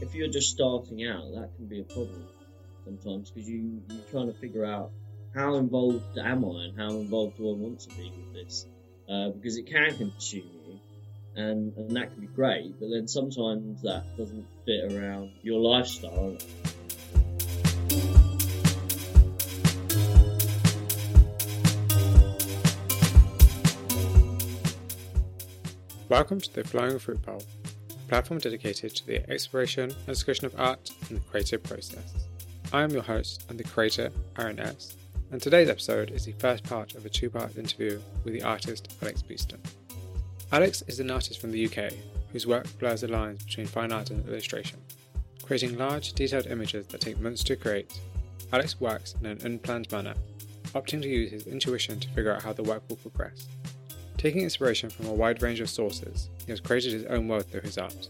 if you're just starting out, that can be a problem sometimes because you you're trying to figure out how involved am I and how involved do I want to be with this uh, because it can consume you and and that can be great, but then sometimes that doesn't fit around your lifestyle. Welcome to the Flying Fruit Bowl, platform dedicated to the exploration and discussion of art and the creative process. I am your host and the creator, Aaron S., and today's episode is the first part of a two part interview with the artist Alex Beeston. Alex is an artist from the UK whose work blurs the lines between fine art and illustration. Creating large, detailed images that take months to create, Alex works in an unplanned manner, opting to use his intuition to figure out how the work will progress. Taking inspiration from a wide range of sources, he has created his own world through his art.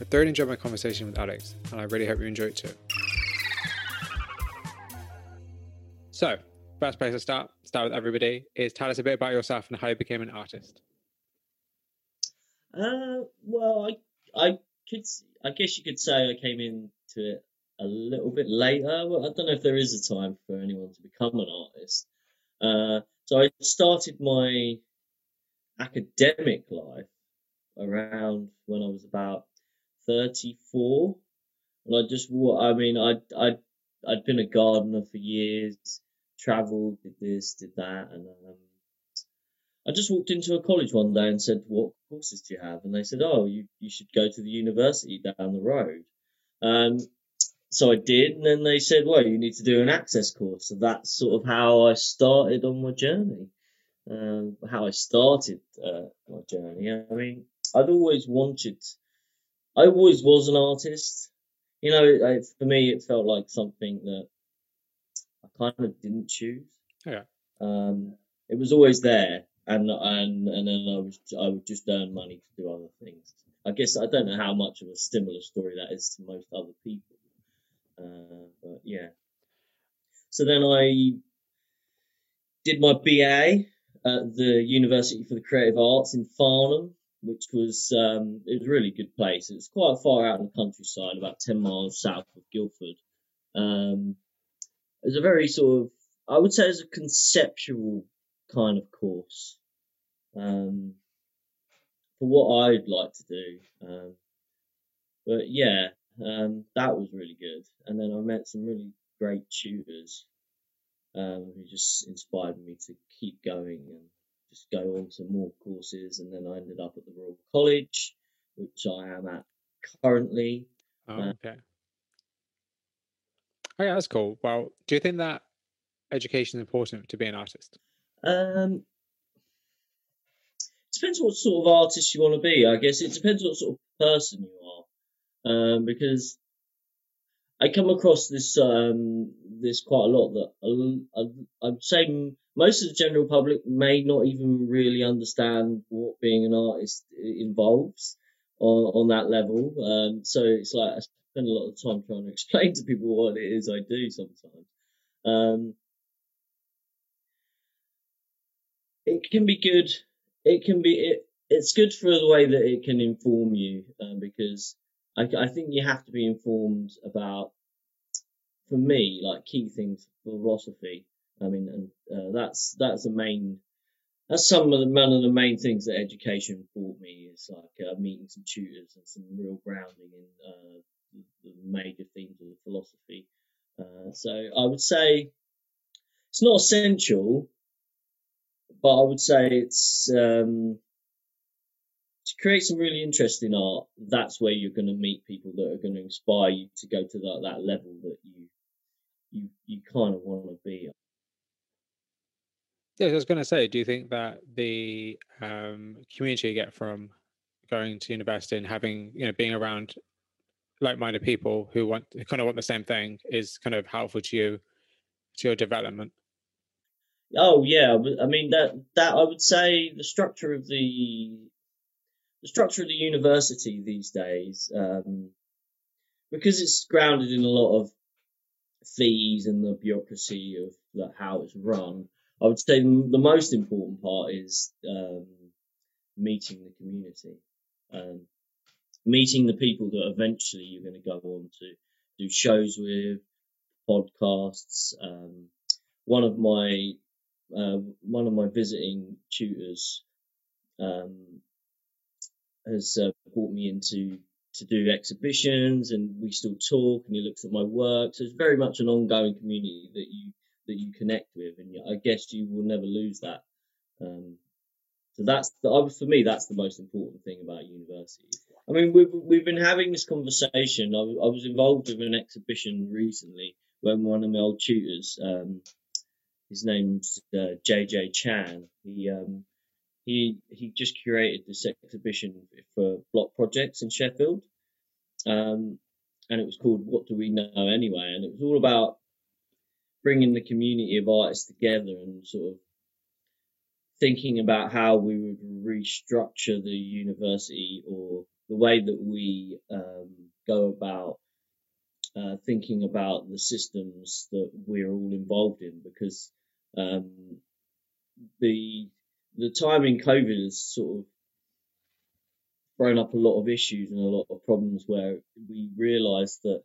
I thoroughly enjoyed my conversation with Alex, and I really hope you enjoy it too. So, first place to start, start with everybody, is tell us a bit about yourself and how you became an artist. Uh, well, I, I could, I guess you could say I came into it a little bit later. Well, I don't know if there is a time for anyone to become an artist. Uh, so I started my academic life around when I was about 34. And I just, I mean, I, I, I'd been a gardener for years, travelled, did this, did that, and um, I just walked into a college one day and said, "What courses do you have?" And they said, "Oh, you you should go to the university down the road." Um, so I did, and then they said, "Well, you need to do an access course." So that's sort of how I started on my journey um, how I started uh, my journey. I mean, I've always wanted, I always was an artist. You know, I, for me, it felt like something that I kind of didn't choose. Yeah. Um, it was always there, and and and then I was I would just earn money to do other things. I guess I don't know how much of a similar story that is to most other people, uh, but yeah. So then I did my BA at the University for the Creative Arts in Farnham, which was um, it was a really good place. It was quite far out in the countryside, about ten miles south of Guildford. Um, it was a very sort of I would say it was a conceptual kind of course um, for what I'd like to do. Um, but yeah, um, that was really good. And then I met some really great tutors um, who just inspired me to keep going and just go on to more courses. And then I ended up at the Royal College, which I am at currently. Oh, uh, okay. Oh, yeah, that's cool. Well, do you think that education is important to be an artist? Um, depends what sort of artist you want to be. I guess it depends what sort of person you are. Um, because I come across this um, this quite a lot that I, I'd most of the general public may not even really understand what being an artist involves on, on that level. Um, so it's like I spend a lot of time trying to explain to people what it is I do sometimes. Um, it can be good. It can be it. It's good for the way that it can inform you um, because I, I think you have to be informed about, for me, like key things philosophy. I mean, and uh, that's that's the main. That's some of the one of the main things that education brought me is like uh, meeting some tutors and some real grounding in uh, the, major themes of the philosophy. Uh, so I would say it's not essential, but I would say it's um, create some really interesting art, that's where you're going to meet people that are going to inspire you to go to that, that level that you you you kind of want to be. Yeah, I was going to say, do you think that the um, community you get from going to university and having, you know, being around like-minded people who want who kind of want the same thing is kind of helpful to you to your development? Oh yeah, I mean that that I would say the structure of the the structure of the university these days, um, because it's grounded in a lot of fees and the bureaucracy of how it's run, I would say the most important part is um, meeting the community. Um, meeting the people that eventually you're going to go on to do shows with, podcasts. Um, one of my uh, one of my visiting tutors um, has uh, brought me into to do exhibitions, and we still talk, and he looks at my work. So it's very much an ongoing community that you that you connect with, and I guess you will never lose that. Um, so that's the, for me, that's the most important thing about university. I mean, we've we've been having this conversation. I, I was involved with an exhibition recently when one of my old tutors, um, his name's uh, JJ Chan, he um, he he just curated this exhibition for Bloc Projects in Sheffield, um, and it was called "What Do We Know Anyway?" and it was all about bringing the community of artists together and sort of thinking about how we would restructure the university or the way that we um, go about uh, thinking about the systems that we're all involved in because um, the the time in COVID has sort of thrown up a lot of issues and a lot of problems where we realised that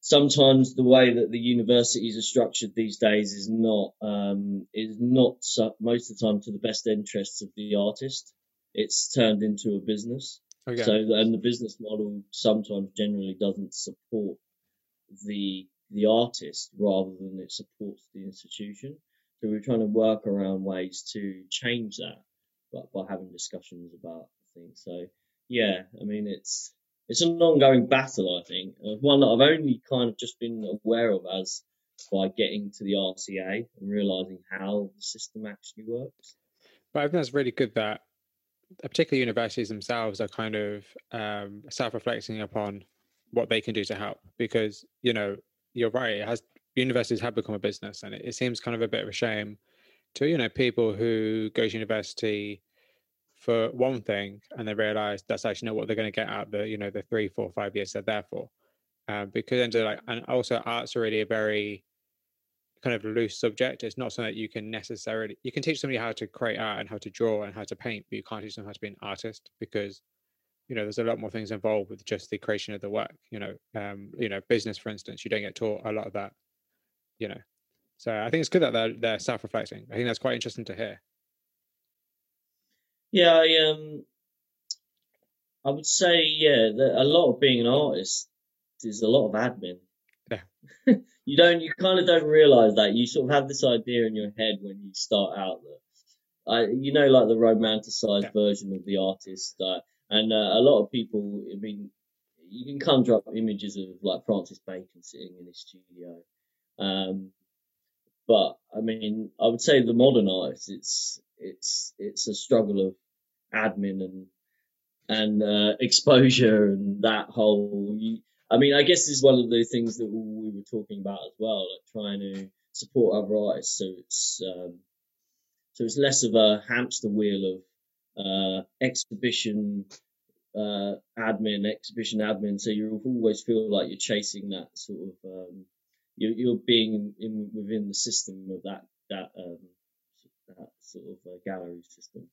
sometimes the way that the universities are structured these days is not um, is not most of the time to the best interests of the artist. It's turned into a business. Okay. So and the business model sometimes generally doesn't support the the artist rather than it supports the institution. So we're trying to work around ways to change that, but by having discussions about things. So yeah, I mean it's it's an ongoing battle. I think one that I've only kind of just been aware of as by getting to the RCA and realizing how the system actually works. But I think that's really good that particularly universities themselves are kind of um, self-reflecting upon what they can do to help because you know you're right it has universities have become a business and it, it seems kind of a bit of a shame to you know people who go to university for one thing and they realize that's actually not what they're going to get out the you know the three four five years they're there for um, because then like and also art's already a very kind of loose subject. It's not something that you can necessarily you can teach somebody how to create art and how to draw and how to paint, but you can't teach them how to be an artist because you know there's a lot more things involved with just the creation of the work. You know, um, you know, business for instance, you don't get taught a lot of that. You know, so I think it's good that they're they're self-reflecting. I think that's quite interesting to hear. Yeah, I um, I would say yeah, that a lot of being an artist is a lot of admin. Yeah. you don't you kind of don't realize that you sort of have this idea in your head when you start out that I, you know like the romanticized yeah. version of the artist uh, and uh, a lot of people i mean you can conjure up images of like francis bacon sitting in his studio um, but i mean i would say the modern artist it's it's it's a struggle of admin and and uh, exposure and that whole I mean, I guess this is one of the things that we were talking about as well, like trying to support other artists. So it's um, so it's less of a hamster wheel of uh, exhibition uh, admin, exhibition admin. So you always feel like you're chasing that sort of um, you're, you're being in, in, within the system of that that um, that sort of uh, gallery system.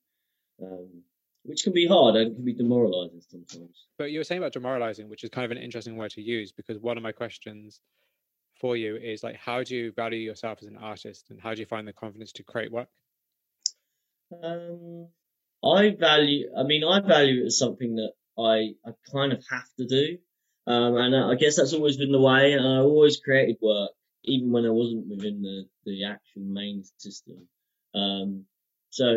Um, which can be hard and can be demoralizing sometimes. But you were saying about demoralizing, which is kind of an interesting word to use because one of my questions for you is like, how do you value yourself as an artist and how do you find the confidence to create work? Um, I value, I mean, I value it as something that I, I kind of have to do. Um, and I guess that's always been the way. I always created work, even when I wasn't within the, the actual main system. Um, so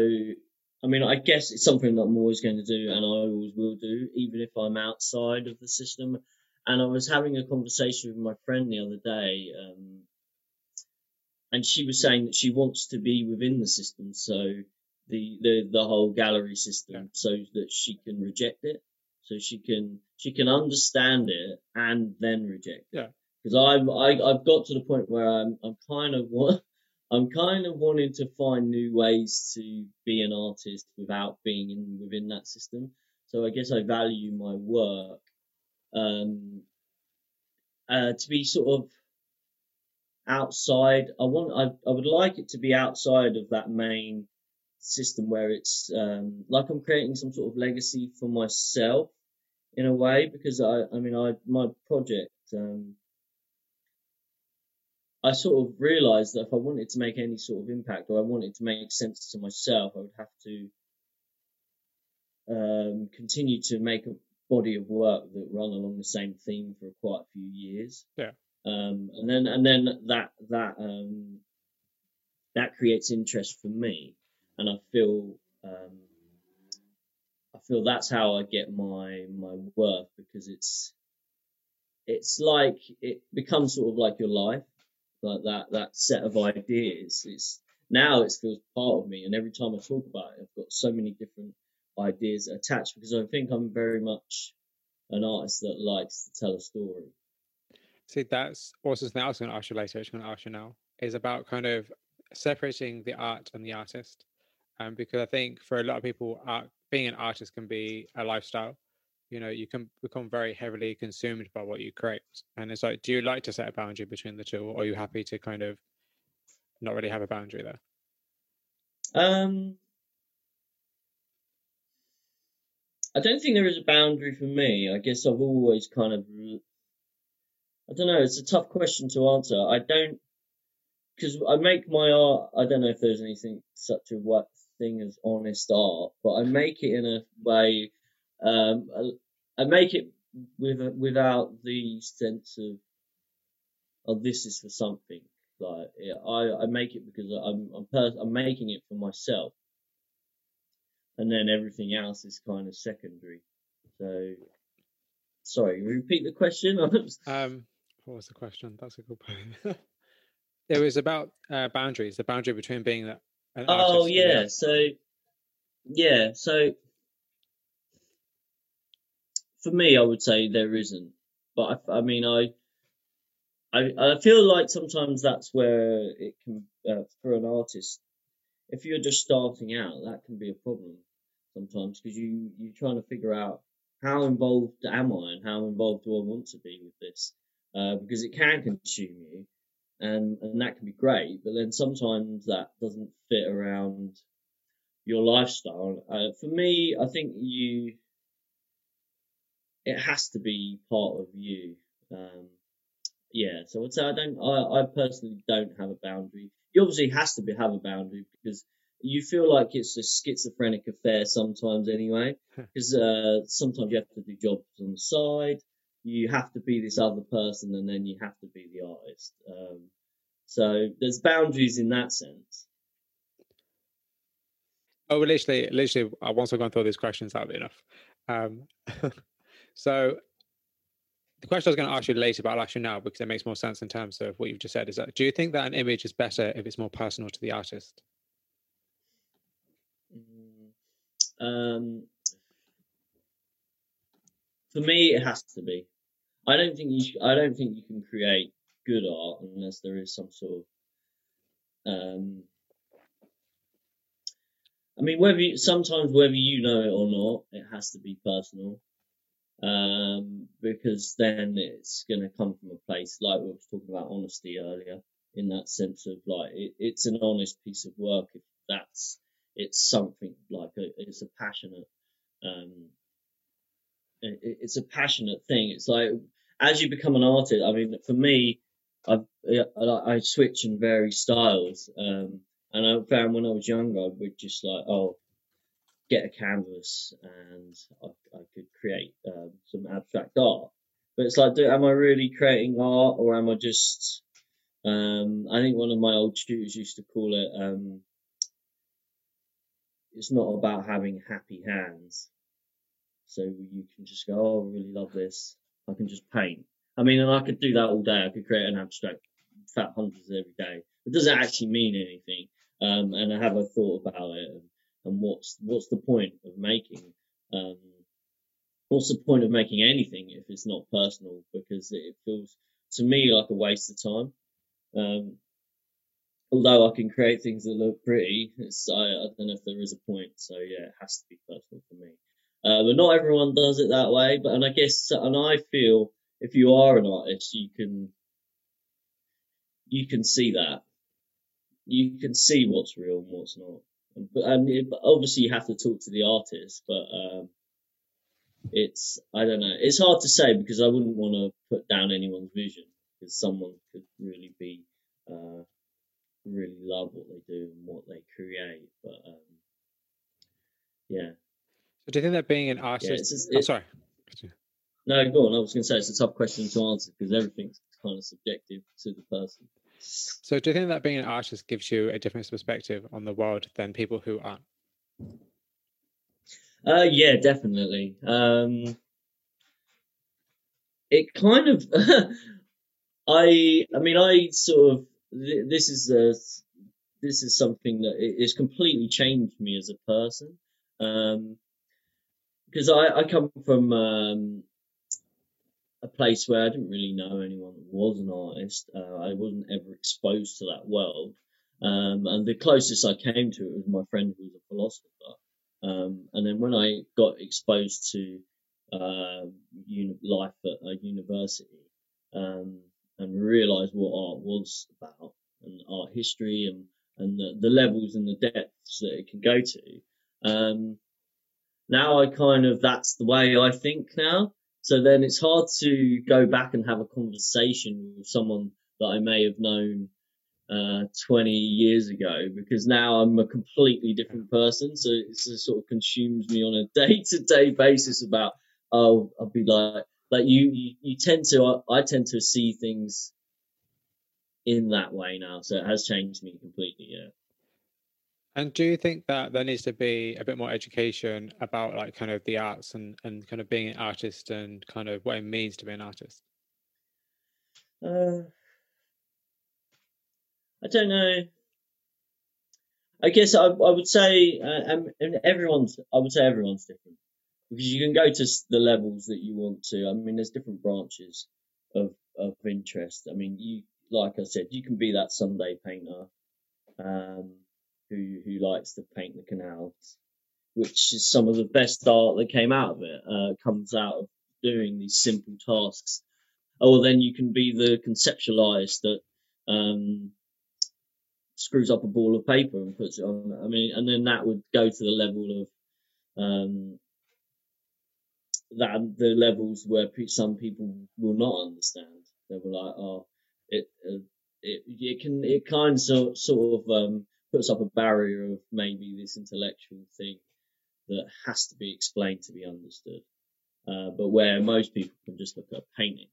I mean, I guess it's something that I'm always going to do, and I always will do, even if I'm outside of the system. And I was having a conversation with my friend the other day, um, and she was saying that she wants to be within the system, so the the the whole gallery system, so that she can reject it, so she can she can understand it and then reject. Yeah. Because I'm I, I've got to the point where I'm I'm kind of what I'm kind of wanting to find new ways to be an artist without being in within that system. So I guess I value my work um, uh, to be sort of outside. I want I, I would like it to be outside of that main system where it's um, like I'm creating some sort of legacy for myself in a way because I, I mean, I my project, um, I sort of realised that if I wanted to make any sort of impact or I wanted to make sense to myself, I would have to um, continue to make a body of work that run along the same theme for quite a few years. Yeah. Um, and then and then that that um, that creates interest for me, and I feel um, I feel that's how I get my my worth because it's it's like it becomes sort of like your life, like that that set of ideas. It's now it feels part of me, and every time I talk about it, I've got so many different ideas attached because I think I'm very much an artist that likes to tell a story. See, that's also something I was going to ask you later, I'm going to ask you now, is about kind of separating the art and the artist. Um, because I think for a lot of people, art, being an artist can be a lifestyle. You know, you can become very heavily consumed by what you create. And it's like, do you like to set a boundary between the two, or are you happy to kind of not really have a boundary there? Um, I don't think there is a boundary for me. I guess I've always kind of, I don't know. It's a tough question to answer. I don't, because I make my art. I don't know if there's anything such a thing as honest art, but I make it in a way. Um, I, I make it with without the sense of, oh, this is for something. Like yeah, I, I make it because I'm I'm, pers- I'm making it for myself and then everything else is kind of secondary. So, sorry, repeat the question. um, what was the question? That's a good point. it was about uh, boundaries, the boundary between being an oh yeah, so yeah, so for me, I would say there isn't, but I, I mean, I. I, I feel like sometimes that's where it can, uh, for an artist, if you're just starting out, that can be a problem sometimes because you you're trying to figure out how involved am I and how involved do I want to be with this? Uh, because it can consume you and and that can be great but then sometimes that doesn't fit around your lifestyle uh, for me I think you it has to be part of you um, yeah so I'd say I don't I, I personally don't have a boundary you obviously has to be, have a boundary because you feel like it's a schizophrenic affair sometimes anyway, because uh, sometimes you have to do jobs on the side. You have to be this other person, and then you have to be the artist. Um, so there's boundaries in that sense. Oh, well, literally, literally, uh, once I've gone through these questions, that'll be enough. Um, so the question I was going to ask you later, but I'll ask you now because it makes more sense in terms of what you've just said. Is that do you think that an image is better if it's more personal to the artist? Um, for me, it has to be. I don't think you. Sh- I don't think you can create good art unless there is some sort of. Um, I mean, whether you, sometimes whether you know it or not, it has to be personal, um, because then it's going to come from a place like we were talking about honesty earlier. In that sense of like, it, it's an honest piece of work if that's it's something like a, it's a passionate um, it's a passionate thing it's like as you become an artist i mean for me i i switch and vary styles um, and i found when i was younger i would just like oh get a canvas and i, I could create um, some abstract art but it's like do, am i really creating art or am i just um, i think one of my old tutors used to call it um, it's not about having happy hands. So you can just go, oh, I really love this. I can just paint. I mean, and I could do that all day. I could create an abstract fat hunters every day. It doesn't actually mean anything. Um, and I have a thought about it and, and what's, what's the point of making, um, what's the point of making anything if it's not personal? Because it feels to me like a waste of time. Um, although I can create things that look pretty, I, I don't know if there is a point. So yeah, it has to be personal for me. Uh, but not everyone does it that way. But and I guess and I feel if you are an artist, you can you can see that. You can see what's real and what's not. But and it, obviously you have to talk to the artist. But um, it's I don't know. It's hard to say because I wouldn't want to put down anyone's vision because someone could really be uh, really love what they do and what they create. But um, yeah. Do you think that being an artist? Yeah, just, oh, sorry. no, go on. I was going to say it's a tough question to answer because everything's kind of subjective to the person. So do you think that being an artist gives you a different perspective on the world than people who aren't? Uh, yeah, definitely. Um, it kind of, I, I mean, I sort of, this is a, this is something that is completely changed me as a person. Um, because I, I come from um, a place where I didn't really know anyone that was an artist. Uh, I wasn't ever exposed to that world. Um, and the closest I came to it was my friend who was a philosopher. Um, and then when I got exposed to uh, uni- life at a university um, and realised what art was about and art history and, and the, the, levels and the depths that it can go to, um, now I kind of that's the way I think now. So then it's hard to go back and have a conversation with someone that I may have known uh, 20 years ago because now I'm a completely different person. So it sort of consumes me on a day to day basis about, oh, I'll be like, like you, you, you tend to, I tend to see things in that way now. So it has changed me completely. Yeah. And do you think that there needs to be a bit more education about like kind of the arts and, and kind of being an artist and kind of what it means to be an artist? Uh, I don't know. I guess I, I would say, uh, and everyone's, I would say everyone's different because you can go to the levels that you want to. I mean, there's different branches of, of interest. I mean, you, like I said, you can be that Sunday painter, um, who, who likes to paint the canals, which is some of the best art that came out of it, uh, comes out of doing these simple tasks. Or then you can be the conceptualized that, um, screws up a ball of paper and puts it on. I mean, and then that would go to the level of um, that the levels where some people will not understand. They were like, oh, it uh, it it can it kind of sort, sort of um, puts up a barrier of maybe this intellectual thing that has to be explained to be understood. Uh, but where most people can just look at a painting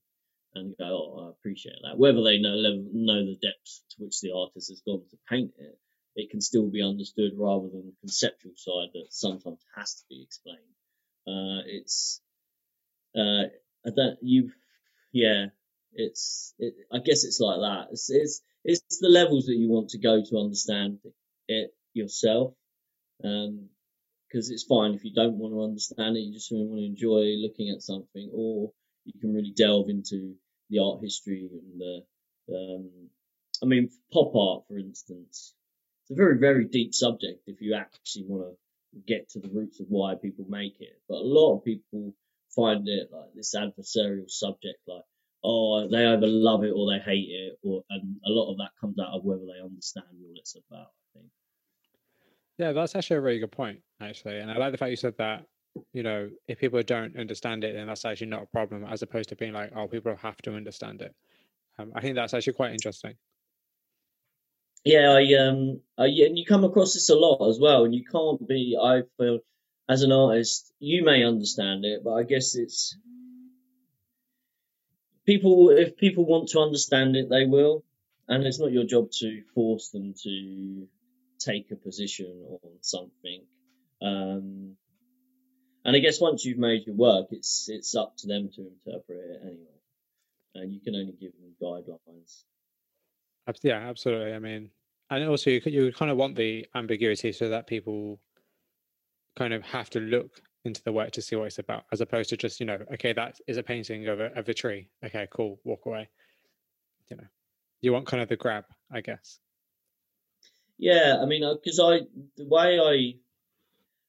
and go, oh, I appreciate that. Whether they know know the depths to which the artist has gone to paint it, it can still be understood rather than the conceptual side that sometimes has to be explained. Uh, it's, uh, I don't, you, yeah, it's, it, I guess it's like that. It's, it's, it's the levels that you want to go to understand it yourself. Um, because it's fine if you don't want to understand it, you just want to enjoy looking at something, or you can really delve into the art history and the, um, I mean, pop art, for instance. It's a very, very deep subject if you actually want to get to the roots of why people make it. But a lot of people find it like this adversarial subject, like, oh, they either love it or they hate it, or and a lot of that comes out of whether they understand what it's about. I think. Yeah, that's actually a really good point, actually, and I like the fact you said that you know, if people don't understand it, then that's actually not a problem, as opposed to being like, oh, people have to understand it. Um, I think that's actually quite interesting. Yeah, I um, I, and you come across this a lot as well, and you can't be. I feel as an artist, you may understand it, but I guess it's people. If people want to understand it, they will, and it's not your job to force them to take a position on something. Um, and I guess once you've made your work, it's it's up to them to interpret it anyway, and you can only give them guidelines. Yeah, absolutely. I mean, and also you you kind of want the ambiguity so that people kind of have to look into the work to see what it's about, as opposed to just you know, okay, that is a painting of a of a tree. Okay, cool, walk away. You know, you want kind of the grab, I guess. Yeah, I mean, because uh, I the way I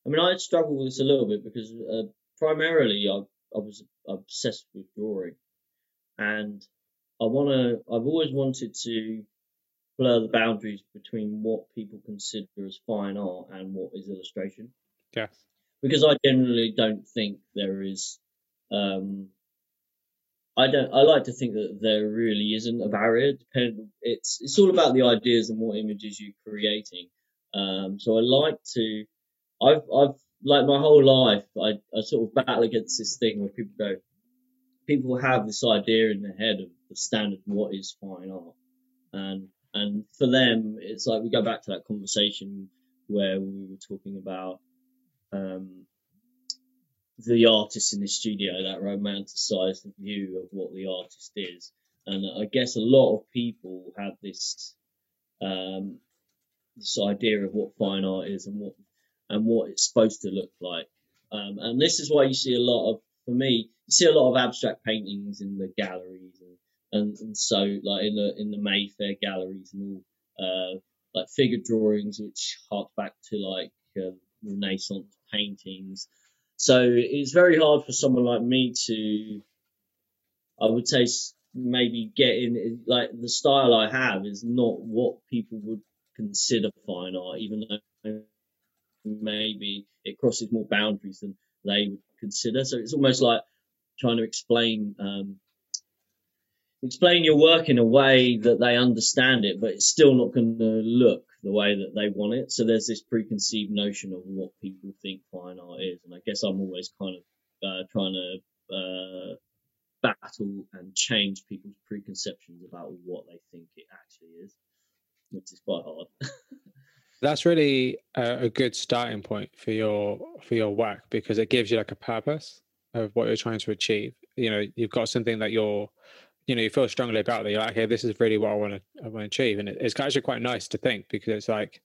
I mean, I struggle with this a little bit because uh, primarily I, I was obsessed with drawing, and I want to. I've always wanted to blur the boundaries between what people consider as fine art and what is illustration. Yeah. Because I generally don't think there is. Um, I don't. I like to think that there really isn't a barrier. It's it's all about the ideas and what images you're creating. Um, so I like to. I've I've like my whole life. I I sort of battle against this thing where people go. People have this idea in their head of the standard what is fine art, and and for them it's like we go back to that conversation where we were talking about um, the artist in the studio, that romanticized view of what the artist is. And I guess a lot of people have this um, this idea of what fine art is and what and what it's supposed to look like. Um, and this is why you see a lot of, for me, you see a lot of abstract paintings in the galleries and, and, and so like in the in the Mayfair galleries and all uh, like figure drawings which hark back to like uh, Renaissance paintings so it's very hard for someone like me to, I would say, maybe get in. Like the style I have is not what people would consider fine art, even though maybe it crosses more boundaries than they would consider. So it's almost like trying to explain um, explain your work in a way that they understand it, but it's still not going to look the way that they want it. So there's this preconceived notion of what people think fine art is, and I guess I'm always kind of uh, trying to uh, battle and change people's preconceptions about what they think it actually is, which is quite hard. That's really a, a good starting point for your for your work because it gives you like a purpose of what you're trying to achieve. You know, you've got something that you're you know you feel strongly about that you're like okay this is really what i want to i want to achieve and it's actually quite nice to think because it's like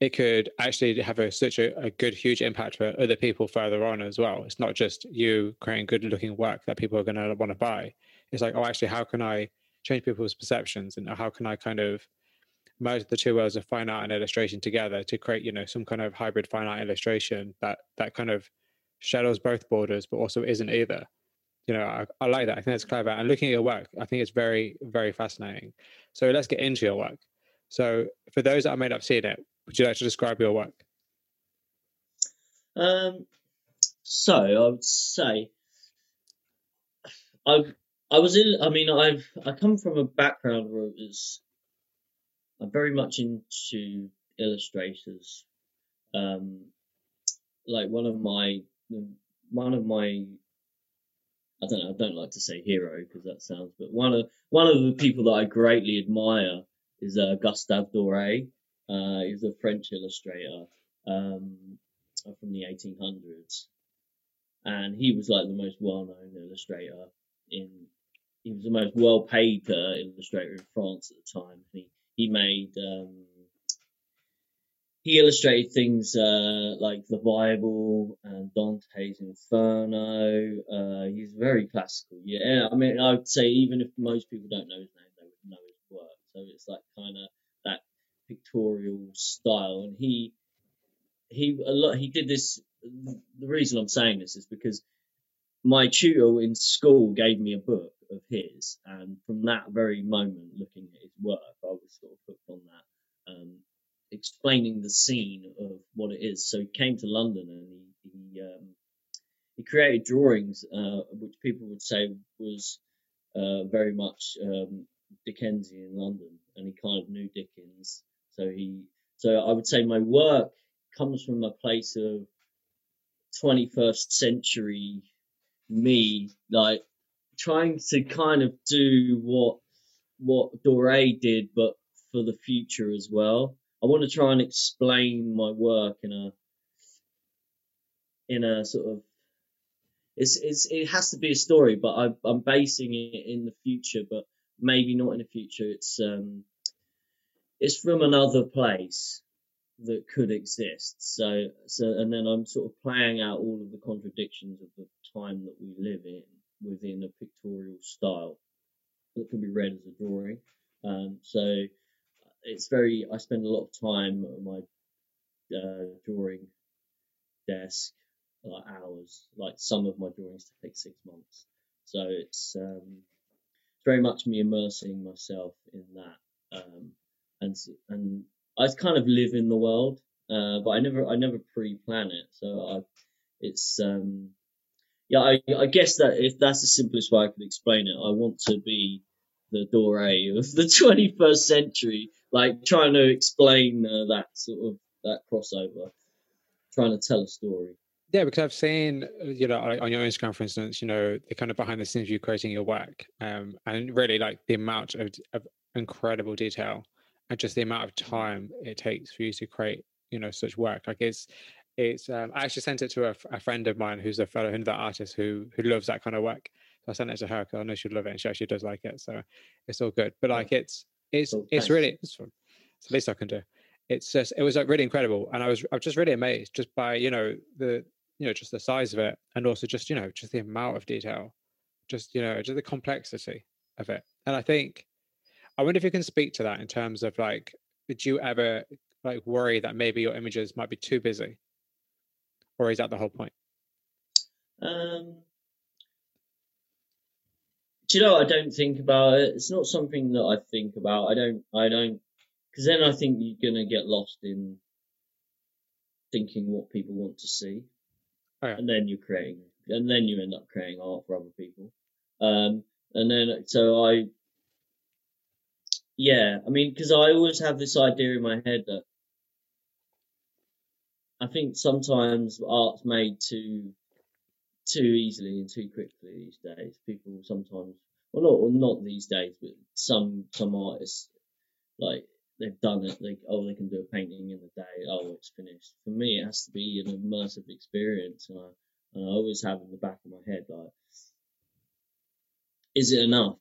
it could actually have a such a, a, good huge impact for other people further on as well. It's not just you creating good looking work that people are going to want to buy. It's like oh actually how can i change people's perceptions and how can i kind of merge the two worlds of fine art and illustration together to create you know some kind of hybrid fine art illustration that that kind of shadows both borders but also isn't either you know, I, I, like that. I think that's clever. And looking at your work, I think it's very, very fascinating. So let's get into your work. So for those that may not have seen it, would you like to describe your work? Um, so I would say I I was in. I mean, I've I come from a background where it was I'm very much into illustrators. Um, like one of my one of my I don't know, I don't like to say hero because that sounds, but one of one of the people that I greatly admire is uh, Gustave Doré. Uh, he's a French illustrator um, from the 1800s, and he was like the most well-known illustrator in. He was the most well-paid uh, illustrator in France at the time. He he made um, he illustrated things uh, like the Bible and Dante's Inferno. Uh, he's very classical. Yeah, I mean, I would say even if most people don't know his name, they would know his work. So it's like kind of that pictorial style, and he he a lot he did this. The reason I'm saying this is because my tutor in school gave me a book of his, and from that very moment, looking at his work, I was sort of hooked on that. Um, explaining the scene of what it is. So he came to London and he he, um, he created drawings, uh, which people would say was uh, very much um, Dickensian London, and he kind of knew Dickens. So he, so I would say my work comes from a place of 21st century me, like trying to kind of do what what Doré did, but for the future as well. I want to try and explain my work in a in a sort of it's it's it has to be a story, but I, I'm basing it in the future, but maybe not in the future. It's um it's from another place that could exist. So so and then I'm sort of playing out all of the contradictions of the time that we live in within a pictorial style that can be read as a drawing. Um, so it's very. I spend a lot of time at my uh, drawing desk, like hours. Like some of my drawings take six months, so it's um, very much me immersing myself in that, um, and and I kind of live in the world. uh, but I never I never pre-plan it. So I, it's um, yeah, I, I guess that if that's the simplest way I could explain it, I want to be the Doré of the 21st century, like trying to explain uh, that sort of that crossover, trying to tell a story. Yeah, because I've seen, you know, on your Instagram, for instance, you know, the kind of behind the scenes of you creating your work, um, and really like the amount of, of incredible detail and just the amount of time it takes for you to create, you know, such work. Like it's, it's. Um, I actually sent it to a, a friend of mine who's a fellow that artist who who loves that kind of work. I sent it to her because I know she'd love it, and she actually does like it. So it's all good. But like, it's it's it's really it's, fun. it's the least I can do. It's just it was like really incredible, and I was I was just really amazed just by you know the you know just the size of it and also just you know just the amount of detail just you know just the complexity of it and i think i wonder if you can speak to that in terms of like did you ever like worry that maybe your images might be too busy or is that the whole point um do you know i don't think about it it's not something that i think about i don't i don't because then i think you're gonna get lost in thinking what people want to see Oh, yeah. and then you're creating, and then you end up creating art for other people. Um, and then so I, yeah, I mean, because I always have this idea in my head that I think sometimes art's made too too easily and too quickly these days. People sometimes, well, not not these days, but some some artists like they've done it. Like, oh, they can do a painting in a day. Oh, it's finished. For me, it has to be an immersive experience, and I, and I always have in the back of my head like, is it enough?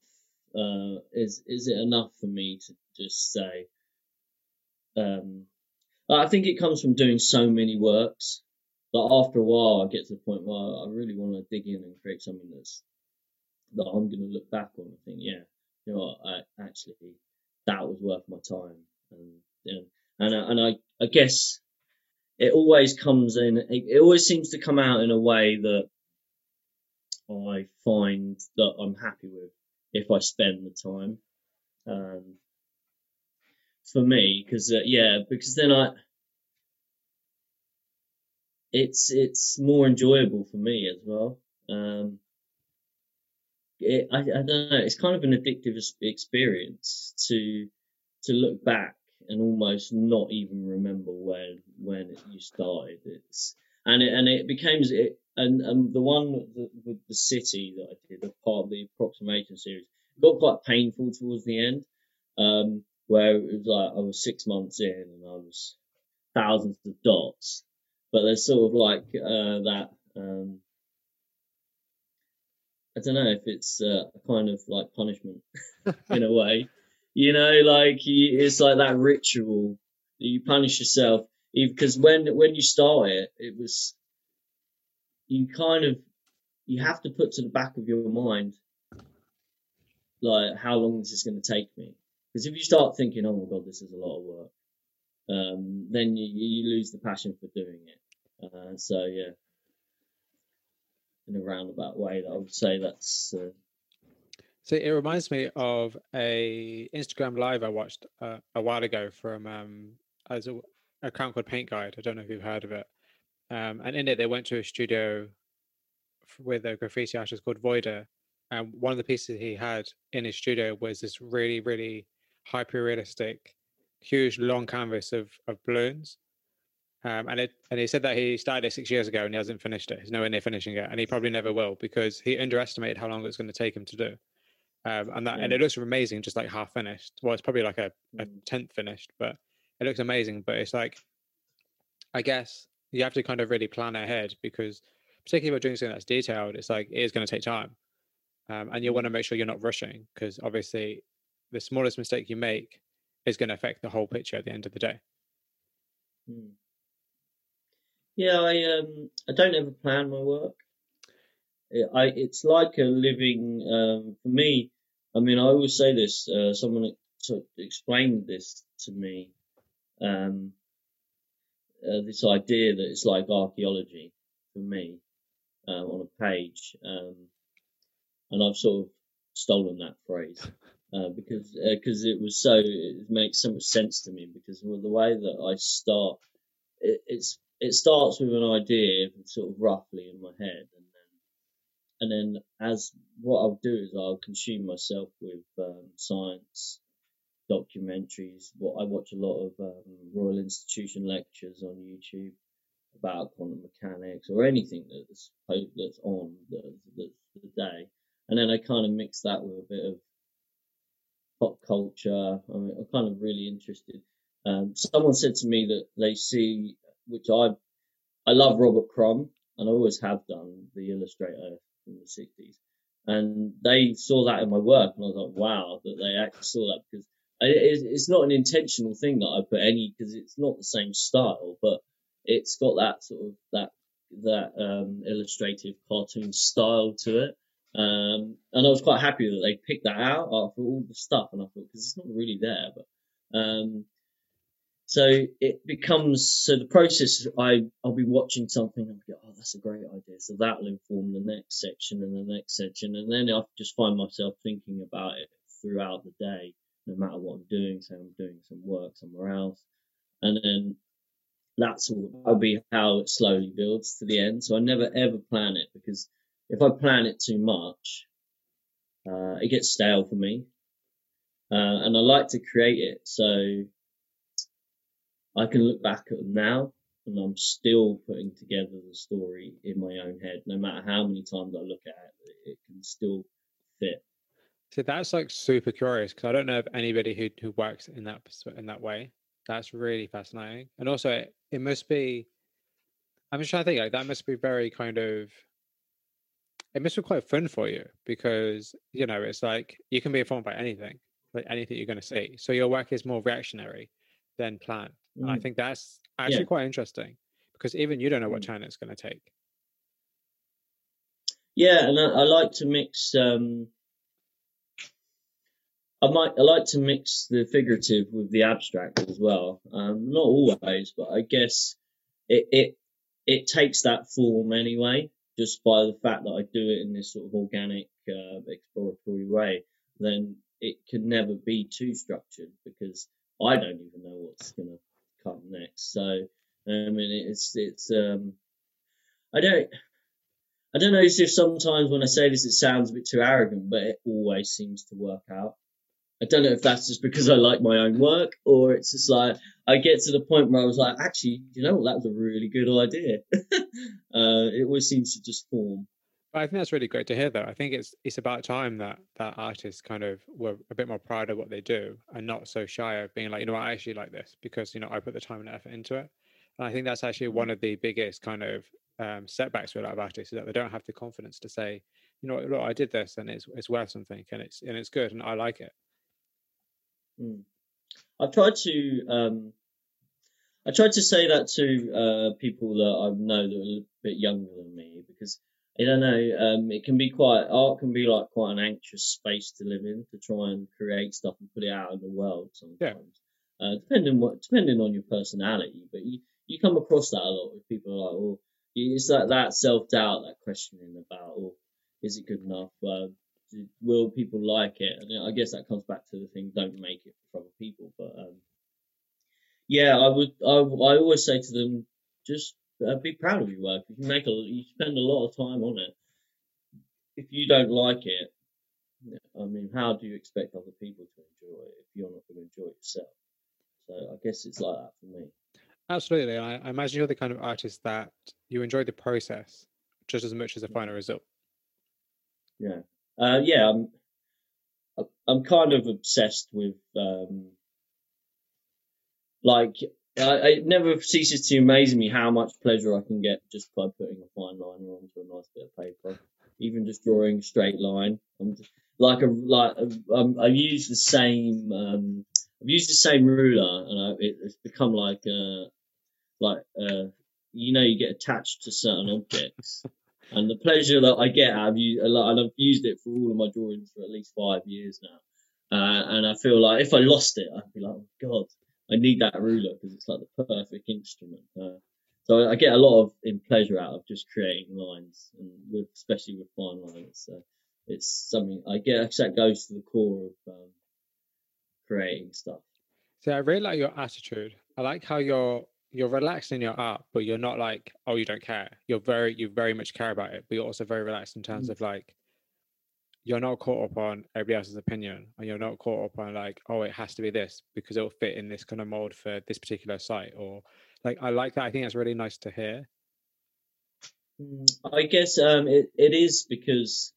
Uh, is is it enough for me to just say? Um, I think it comes from doing so many works that after a while I get to the point where I really want to dig in and create something that's that I'm going to look back on and think, yeah, you know what, I actually that was worth my time and you know, and and I I guess it always comes in. It, it always seems to come out in a way that I find that I'm happy with if I spend the time. Um, for me, because uh, yeah, because then I it's it's more enjoyable for me as well. Um, it, I, I don't know. It's kind of an addictive experience to to look back and almost not even remember when when you started. It's and it and it became it and and the one with the city that I did, a part of the approximation series, got quite painful towards the end, um, where it was like I was six months in and I was thousands of dots, but there's sort of like uh, that. Um, I don't know if it's uh, a kind of like punishment in a way. You know, like it's like that ritual you punish yourself because when when you start it, it was you kind of you have to put to the back of your mind like how long this is this going to take me? Because if you start thinking, oh my god, this is a lot of work, um, then you you lose the passion for doing it. Uh, so yeah, in a roundabout way, that I would say that's uh, so it reminds me of a Instagram live I watched uh, a while ago from um, as a account called Paint Guide. I don't know if you've heard of it. Um, and in it, they went to a studio with a graffiti artist called Voider. And one of the pieces he had in his studio was this really, really hyper realistic, huge long canvas of of balloons. Um, and it and he said that he started it six years ago and he hasn't finished it. He's nowhere near finishing it, and he probably never will because he underestimated how long it's going to take him to do. Um, and that and it looks amazing, just like half finished. Well, it's probably like a, a mm. tenth finished, but it looks amazing. But it's like, I guess you have to kind of really plan ahead because, particularly if you're doing something that's detailed, it's like it is going to take time, um, and you want to make sure you're not rushing because obviously, the smallest mistake you make is going to affect the whole picture at the end of the day. Mm. Yeah, I um I don't ever plan my work. I, it's like a living, um, for me, I mean, I always say this, uh, someone explained this to me, um, uh, this idea that it's like archaeology for me, uh, on a page. Um, and I've sort of stolen that phrase, uh, because, uh, cause it was so, it makes so much sense to me because well, the way that I start it, it's it starts with an idea, sort of roughly in my head, and then and then as what I'll do is I'll consume myself with um, science documentaries. What I watch a lot of um, Royal Institution lectures on YouTube about quantum mechanics or anything that's that's on the, the, the day, and then I kind of mix that with a bit of pop culture. I mean, I'm kind of really interested. Um, someone said to me that they see, which I I love Robert Crumb, and I always have done, the illustrator from the 60s. And they saw that in my work, and I was like, wow, that they actually saw that because it's not an intentional thing that I put any because it's not the same style, but it's got that sort of that that um, illustrative cartoon style to it. Um, and I was quite happy that they picked that out after all the stuff, and I thought because it's not really there, but um, so it becomes so the process. I I'll be watching something and go, oh, that's a great idea. So that'll inform the next section and the next section, and then I just find myself thinking about it throughout the day, no matter what I'm doing. So I'm doing some work somewhere else, and then that's all. That'll be how it slowly builds to the end. So I never ever plan it because if I plan it too much, uh, it gets stale for me. Uh, and I like to create it so I can look back at them now and I'm still putting together the story in my own head. No matter how many times I look at it, it can still fit. So that's like super curious because I don't know of anybody who who works in that in that way. That's really fascinating, and also it, it must be. I'm just trying to think like that must be very kind of it must be quite fun for you because you know it's like you can be informed by anything like anything you're going to see so your work is more reactionary than planned mm. i think that's actually yeah. quite interesting because even you don't know what mm. turn it's going to take yeah and I, I, like to mix um I might I like to mix the figurative with the abstract as well. Um, not always, but I guess it, it it takes that form anyway just by the fact that I do it in this sort of organic, uh, exploratory way, then it can never be too structured because I don't even know what's going to come next. So, I mean, it's, it's, um, I don't, I don't know if sometimes when I say this, it sounds a bit too arrogant, but it always seems to work out. I don't know if that's just because I like my own work or it's just like I get to the point where I was like, actually, you know that was a really good idea. uh, it always seems to just form. I think that's really great to hear, though. I think it's it's about time that that artists kind of were a bit more proud of what they do and not so shy of being like, you know, I actually like this because you know I put the time and effort into it. And I think that's actually one of the biggest kind of um, setbacks for a lot of artists is that they don't have the confidence to say, you know, look, I did this and it's it's worth something and it's and it's good and I like it. Mm. I tried to um, I tried to say that to uh, people that I know that are a bit younger than me because I don't know. Um, it can be quite art can be like quite an anxious space to live in to try and create stuff and put it out in the world sometimes. Yeah. Uh, depending what depending on your personality, but you you come across that a lot with people like, well, it's like that self doubt, that questioning about, oh, is it good enough? Uh, will people like it? And I guess that comes back to the thing: don't make it for other people. But um, yeah, I would. I, I always say to them, just uh, be proud of your work. You make a, you spend a lot of time on it. If you don't like it, I mean, how do you expect other people to enjoy it if you're not going to enjoy it yourself? So I guess it's like that for me. Absolutely, I, I imagine you're the kind of artist that you enjoy the process just as much as the final result. Yeah, uh, yeah, I'm, I'm kind of obsessed with, um, like, I, it never ceases to amaze me how much pleasure I can get just by putting a fine liner onto a nice bit of paper. Even just drawing a straight line. I'm just, like a like a, um, I use the same um, I've used the same ruler and I, it, it's become like uh like uh you know you get attached to certain objects and the pleasure that I get out of you, and I've used it for all of my drawings for at least five years now. Uh, and I feel like if I lost it, I'd be like, oh God, I need that ruler because it's like the perfect instrument. Uh, so I get a lot of in pleasure out of just creating lines, and with, especially with fine lines. So it's something I guess that goes to the core of um, creating stuff. So I really like your attitude. I like how you're you're relaxed in your art, but you're not like, oh, you don't care. You're very, you very much care about it, but you're also very relaxed in terms Mm. of like, you're not caught up on everybody else's opinion, and you're not caught up on like, oh, it has to be this because it'll fit in this kind of mold for this particular site, or like, I like that. I think that's really nice to hear. Mm, I guess um, it, it is because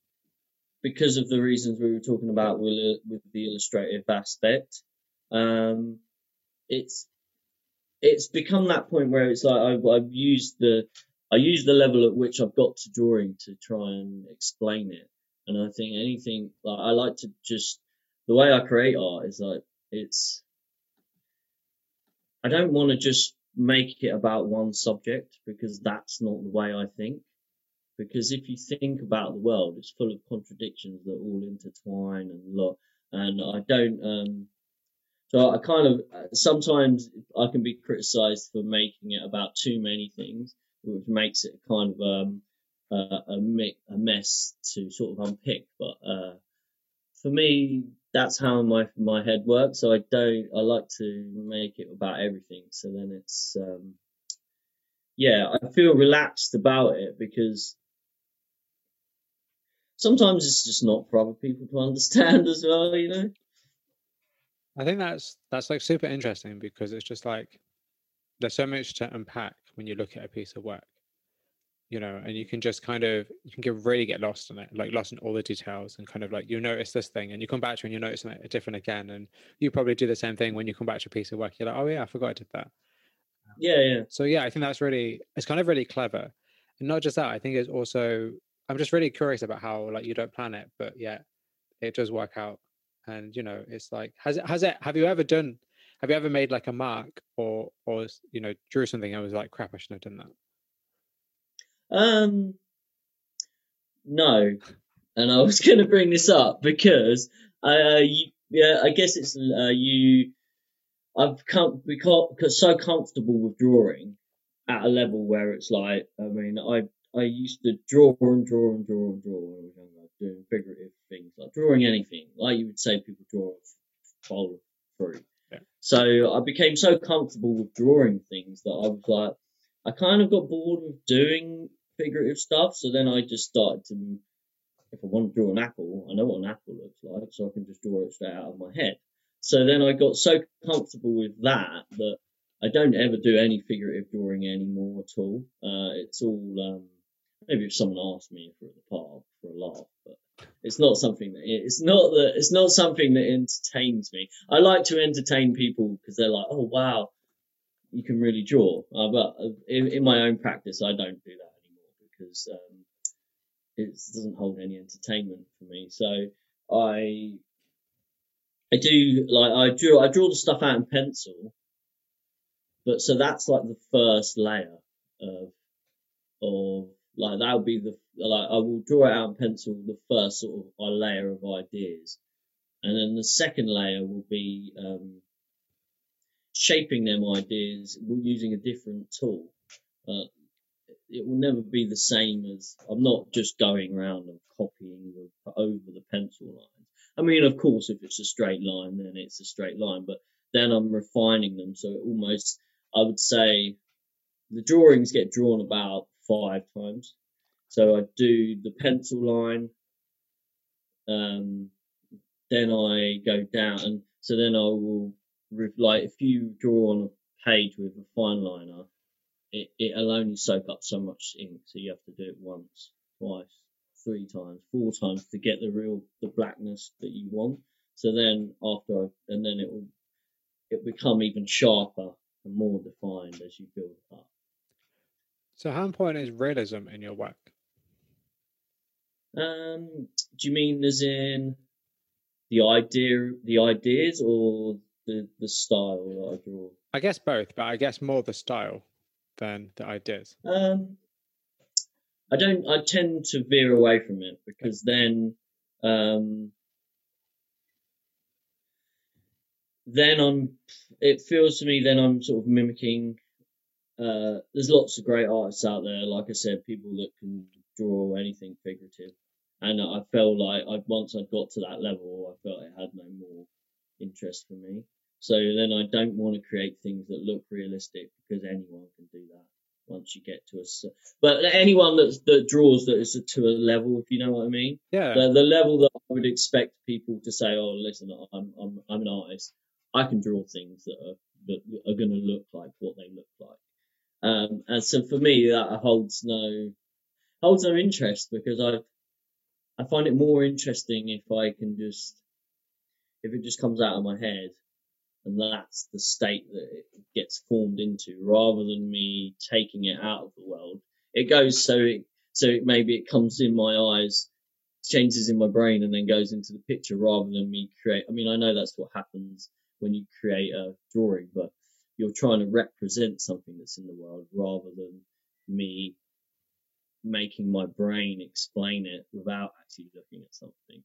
because of the reasons we were talking about with, with the illustrative aspect. Um, it's it's become that point where it's like I've, I've used the I use the level at which I've got to drawing to try and explain it, and I think anything like I like to just the way I create art is like it's I don't want to just make it about one subject because that's not the way I think. Because if you think about the world, it's full of contradictions that all intertwine and lot. And I don't. Um, so I kind of sometimes I can be criticised for making it about too many things, which makes it kind of um, a, a, a mess to sort of unpick. But uh, for me, that's how my my head works. So I don't. I like to make it about everything. So then it's um, yeah, I feel relaxed about it because sometimes it's just not for other people to understand as well. You know. I think that's that's like super interesting because it's just like there's so much to unpack when you look at a piece of work, you know, and you can just kind of you can get really get lost in it, like lost in all the details, and kind of like you notice this thing, and you come back to it and you notice it different again, and you probably do the same thing when you come back to a piece of work. You're like, oh yeah, I forgot I did that. Um, yeah, yeah. So yeah, I think that's really it's kind of really clever, and not just that. I think it's also I'm just really curious about how like you don't plan it, but yeah, it does work out and you know it's like has it has it have you ever done have you ever made like a mark or or you know drew something and was like crap i shouldn't have done that Um, no, and I was going to bring this up because uh, you, yeah, I guess it's uh, you. I've come become because so comfortable with drawing at a level where it's like, I mean, I I used to draw and draw and draw and draw when I was younger, doing figurative things like drawing anything, like you would say people draw a bowl of fruit. Yeah. So I became so comfortable with drawing things that I was like, I kind of got bored with doing figurative stuff. So then I just started to, if I want to draw an apple, I know what an apple looks like, so I can just draw it straight out of my head. So then I got so comfortable with that that I don't ever do any figurative drawing anymore at all. Uh, it's all um, maybe if someone asked me for the part for a laugh, but it's not something that it's not that it's not something that entertains me. I like to entertain people because they're like, oh wow, you can really draw. Uh, but in, in, my own practice, I don't do that anymore because um, it doesn't hold any entertainment for me. So I I do like I draw I draw the stuff out in pencil, but so that's like the first layer of of like that would be the like I will draw it out in pencil the first sort of layer of ideas, and then the second layer will be um, shaping them ideas using a different tool. Uh, it will never be the same as I'm not just going around and copying the, over the pencil lines. I mean, of course, if it's a straight line, then it's a straight line, but then I'm refining them so almost I would say the drawings get drawn about five times. So I do the pencil line, um, then I go down, and so then I will like if you draw on a page with a fine liner, it it'll only soak up so much ink, so you have to do it once, twice, three times, four times to get the real the blackness that you want. So then after, and then it will it become even sharper and more defined as you build up. So, how important is realism in your work? Um, do you mean as in the idea, the ideas, or the the style that I draw? I guess both, but I guess more the style than the ideas. Um, I don't. I tend to veer away from it because then, um, then I'm. It feels to me then I'm sort of mimicking uh, there's lots of great artists out there, like I said, people that can draw anything figurative. And I felt like I once I got to that level, I felt it had no more interest for me. So then I don't want to create things that look realistic because anyone can do that once you get to a. But anyone that that draws that is to a level, if you know what I mean. Yeah. The, the level that I would expect people to say, "Oh, listen, I'm I'm I'm an artist. I can draw things that are that are going to look like what they look like." Um, and so for me, that holds no holds no interest because I I find it more interesting if I can just if it just comes out of my head and that's the state that it gets formed into rather than me taking it out of the world it goes so it so it maybe it comes in my eyes changes in my brain and then goes into the picture rather than me create i mean i know that's what happens when you create a drawing but you're trying to represent something that's in the world rather than me making my brain explain it without actually looking at something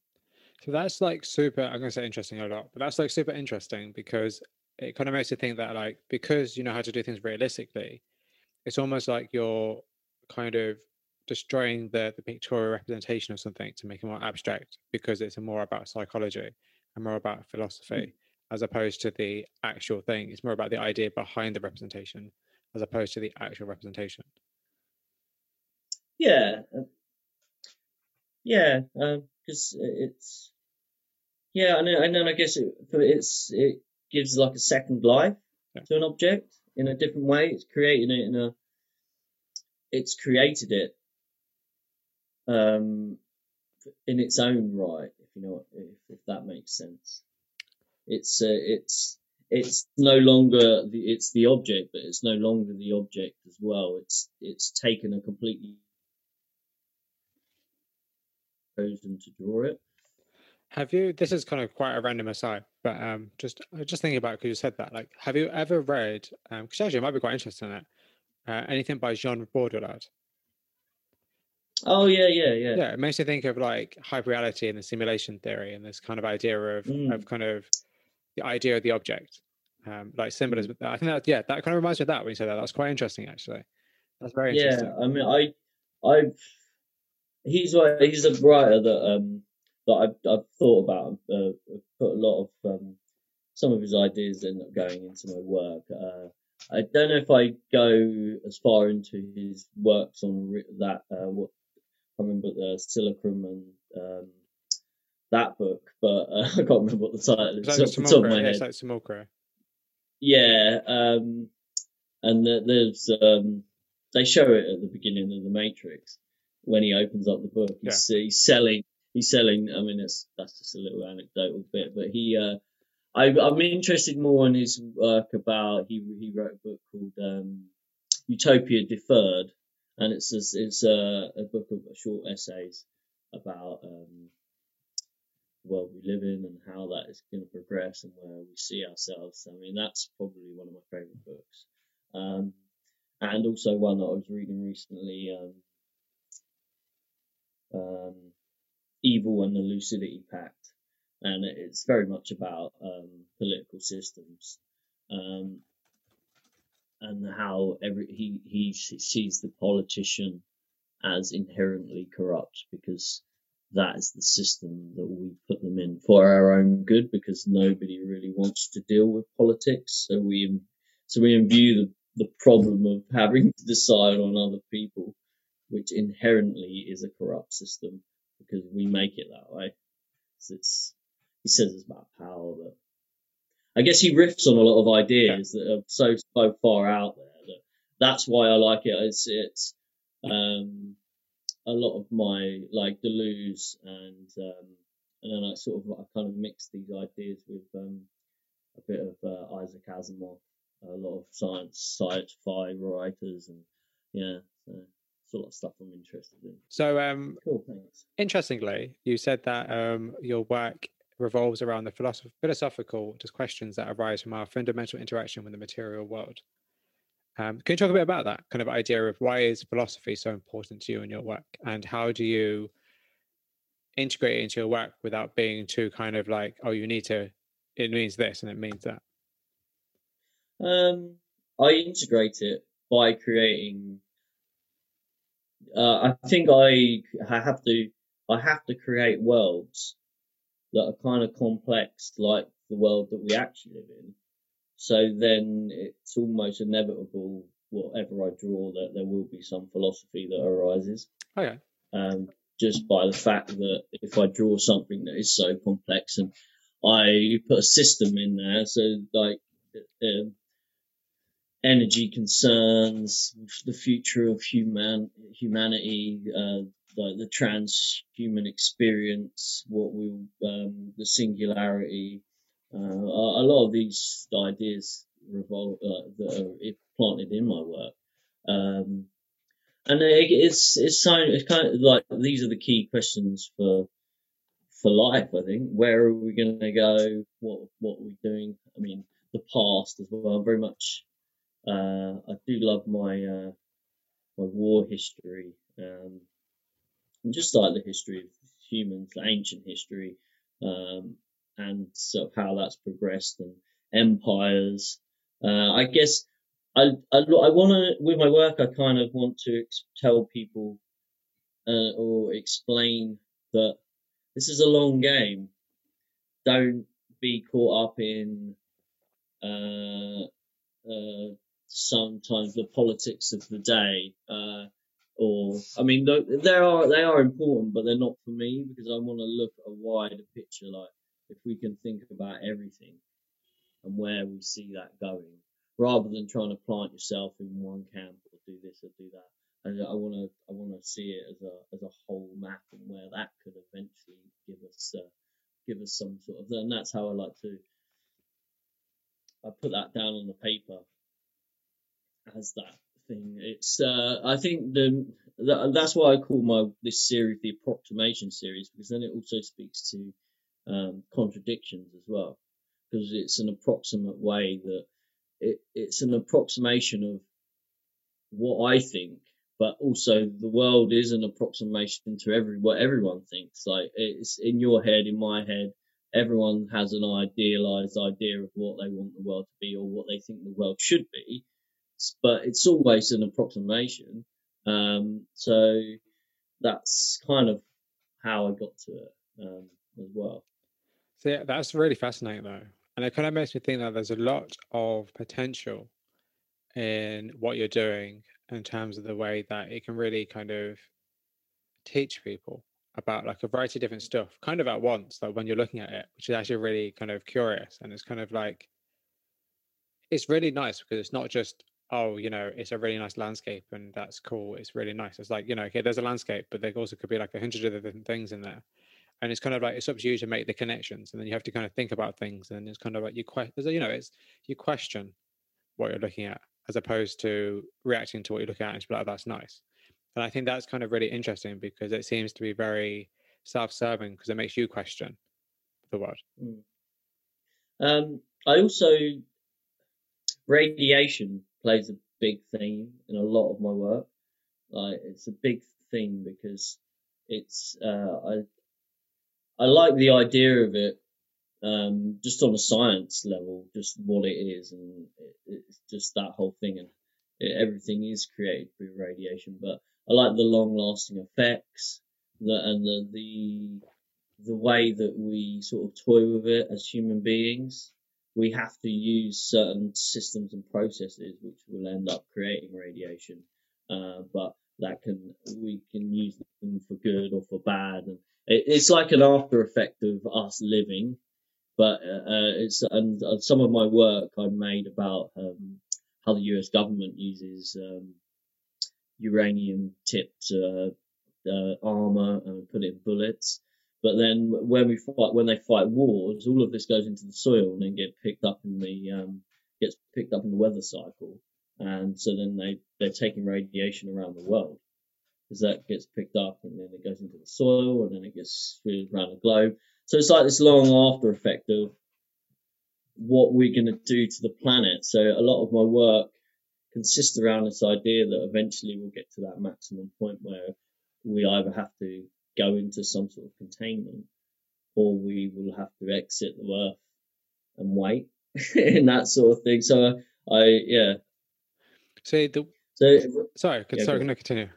So that's like super. I'm gonna say interesting a lot, but that's like super interesting because it kind of makes you think that like because you know how to do things realistically, it's almost like you're kind of destroying the the pictorial representation of something to make it more abstract because it's more about psychology and more about Mm. philosophy as opposed to the actual thing. It's more about the idea behind the representation as opposed to the actual representation. yeah uh, yeah because it's yeah and then, and then i guess it for it's it gives like a second life Yeah. to an object in a different way. It's creating it in a it's created it um in its own right if you know if, if that makes sense. It's uh, it's it's no longer the it's the object but it's no longer the object as well. It's it's taken a completely chosen to draw it Have you? This is kind of quite a random aside, but um, just I just thinking about because you said that. Like, have you ever read? Um, because actually, it might be quite interesting. in It uh, anything by Jean Baudrillard? oh yeah yeah yeah Yeah, it makes me think of like hyperreality and the simulation theory and this kind of idea of Mm. of kind of the idea of the object, um, like symbolism. I think that yeah, that kind of reminds me of that when you said that. That's quite interesting, actually. That's very interesting. Yeah, I mean, I, I've, he's like he's a writer that um that I've I've thought about. Uh, I've put a lot of um some of his ideas end up going into my work. Uh, I don't know if I go as far into his works on that uh, what I remember the Silicon and um that book, but uh, I can't remember what the title It's is like off the top of my Yeah, head. it's like Yeah, um, and th- there's um, they show it at the beginning of the Matrix when he opens up the book. He's, he's selling. He's selling. I mean, it's that's just a little anecdotal bit, but he. Uh, I, I'm interested more in his work about. He he wrote a book called um, Utopia Deferred, and it's a, it's a, a book of short essays about um, the world we live in and how that is going to progress and where we see ourselves. I mean, that's probably one of my favourite books. Um, and also one that I was reading recently, um, um, Evil and the Lucidity Pact. And it's very much about um, political systems um, and how every he, he sees the politician as inherently corrupt because that is the system that we put them in for our own good because nobody really wants to deal with politics. So we so we imbue the, the problem of having to decide on other people, which inherently is a corrupt system because we make it that way. It's he says it's about power, but I guess he riffs on a lot of ideas that are so so far out there that that's why I like it. It's it's um a lot of my like Deleuze and um, and then I sort of I kind of mix these ideas with um, a bit of uh, Isaac Asimov, a lot of science sci-fi writers, and yeah, so it's a lot of stuff I'm interested in. So, um, Cool, thanks. interestingly, you said that um, your work revolves around the philosoph- philosophical just questions that arise from our fundamental interaction with the material world. Um, can you talk a bit about that kind of idea of why is philosophy so important to you in your work, and how do you integrate it into your work without being too kind of like, oh, you need to, it means this and it means that. Um, I integrate it by creating. Uh, I think I I have to I have to create worlds that are kind of complex, like the world that we actually live in, so then it's almost inevitable, whatever I draw, that there will be some philosophy that arises. Okay. Um, just by the fact that if I draw something that is so complex and I put a system in there, so like um, energy concerns, the future of human humanity, uh, the, transhuman experience, what we um, the singularity. Uh, a lot of these ideas revolve uh, that are planted in my work. Um, and it's it's it's kind of like these are the key questions for for life. I think where are we going to go? What what are we doing? I mean, the past as well. Very much. Uh, I do love my uh, my war history, um, and just like the history of humans, ancient history, um, and sort of how that's progressed and empires. Uh, I guess I, I, I want to, with my work, I kind of want to ex- tell people uh, or explain that this is a long game. Don't be caught up in uh, uh, sometimes the politics of the day. Uh, or, I mean, they are they are important, but they're not for me because I want to look at a wider picture. Like, if we can think about everything and where we see that going, rather than trying to plant yourself in one camp or do this or do that. And I want to I want to see it as a as a whole map and where that could eventually give us uh, give us some sort of and that's how I like to I put that down on the paper as that thing. It's uh, I think the, the that's why I call my this series the approximation series because then it also speaks to um, contradictions as well because it's an approximate way that it, it's an approximation of what I think, but also the world is an approximation to every what everyone thinks. Like it's in your head, in my head, everyone has an idealized idea of what they want the world to be or what they think the world should be, but it's always an approximation. Um, so that's kind of how I got to it um, as well. So yeah, that's really fascinating though. And it kind of makes me think that there's a lot of potential in what you're doing in terms of the way that it can really kind of teach people about like a variety of different stuff kind of at once like when you're looking at it which is actually really kind of curious and it's kind of like it's really nice because it's not just oh you know it's a really nice landscape and that's cool it's really nice. It's like you know okay there's a landscape but there also could be like a hundred other different things in there. And it's kind of like it's up to you to make the connections and then you have to kind of think about things and it's kind of like you question you know it's you question what you're looking at as opposed to reacting to what you're looking at and be like oh, that's nice. And i think that's kind of really interesting because it seems to be very self-serving because it makes you question the world. Mm. um, i also radiation plays a big theme in a lot of my work like it's a big theme because it's uh, I I like the idea of it, um, just on a science level, just what it is, and it, it's just that whole thing, and it, everything is created through radiation. But I like the long-lasting effects, and the the the way that we sort of toy with it as human beings. We have to use certain systems and processes which will end up creating radiation, uh, but that can we can use them for good or for bad, and it's like an after effect of us living. But uh, it's and uh, some of my work I made about um, how the U.S. government uses um, uranium tipped uh, uh, armor and put it in bullets. But then when we fight, when they fight wars, all of this goes into the soil and then get picked up in the um, gets picked up in the weather cycle, and so then they they're taking radiation around the world because that gets picked up and then it goes into the soil and then it gets spread around the globe. So it's like this long after effect of what we're going to do to the planet. So a lot of my work consists around this idea that eventually we'll get to that maximum point where we either have to go into some sort of containment or we will have to exit the earth and wait and that sort of thing. So I, yeah. So the, so, sorry, yeah, sorry, can I continue?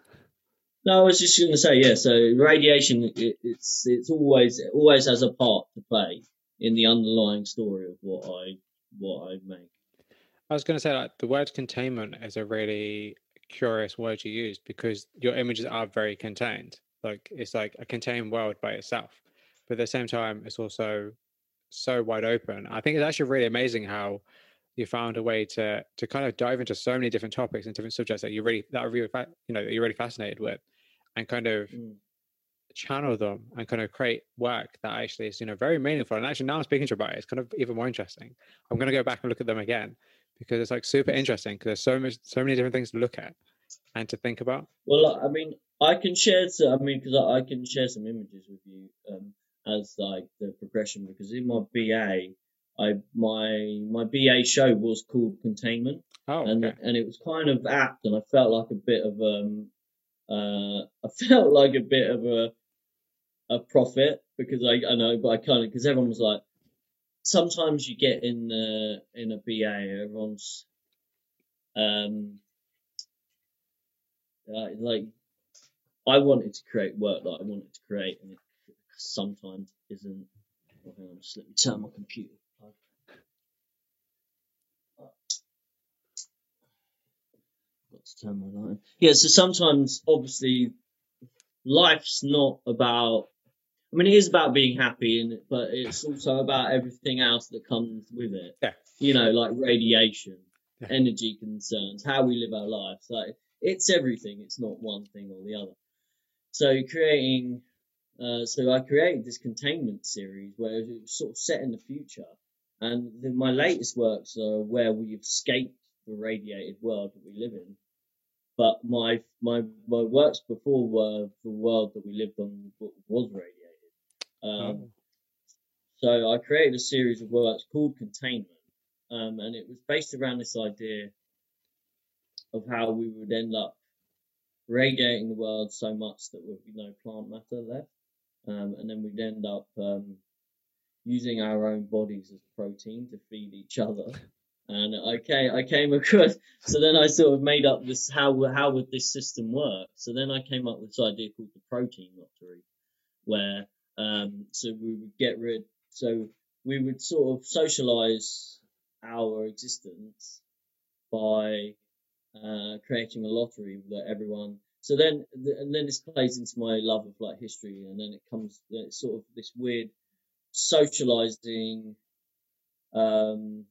No, I was just going to say, yeah. So radiation, it, it's it's always it always has a part to play in the underlying story of what I what I make. I was going to say like the word containment is a really curious word you use because your images are very contained. Like it's like a contained world by itself, but at the same time, it's also so wide open. I think it's actually really amazing how you found a way to to kind of dive into so many different topics and different subjects that you really that are really you know that you're really fascinated with, and kind of mm. channel them and kind of create work that actually is you know very meaningful. And actually, now I'm speaking to you about it, it's kind of even more interesting. I'm going to go back and look at them again because it's like super interesting because there's so much so many different things to look at and to think about. Well, I mean, I can share. Some, I mean, because I, I, can share some images with you um, as like the progression because in my BA I my my BA show was called Containment. Oh, and and it was kind of apt, and I felt like a bit of um uh I felt like a bit of a a prophet because I I know, but I kind of because everyone was like, sometimes you get in the in a BA, everyone's um uh, like I wanted to create work that I wanted to create, and it sometimes isn't. Oh, hang on, just let me turn my computer. Got to turn my light. Yeah, so sometimes, obviously, life's not about. I mean, it is about being happy, and but it's also about everything else that comes with it. Yeah. You know, like radiation, yeah. energy concerns, how we live our lives. Like it's everything. It's not one thing or the other. So creating, uh, so I created this containment series where it was sort of set in the future, and the, my latest works are where we've escaped the radiated world that we live in. But my my my works before were the world that we lived on was radiated. Um, oh. So I created a series of works called Containment, um, and it was based around this idea of how we would end up radiating the world so much that there would be no plant matter left, um, and then we'd end up um, using our own bodies as protein to feed each other. And okay, I came across. So then I sort of made up this how how would this system work? So then I came up with this idea called the protein lottery, where um, so we would get rid. So we would sort of socialize our existence by uh, creating a lottery that everyone. So then, and then this plays into my love of like history, and then it comes it's sort of this weird socializing um,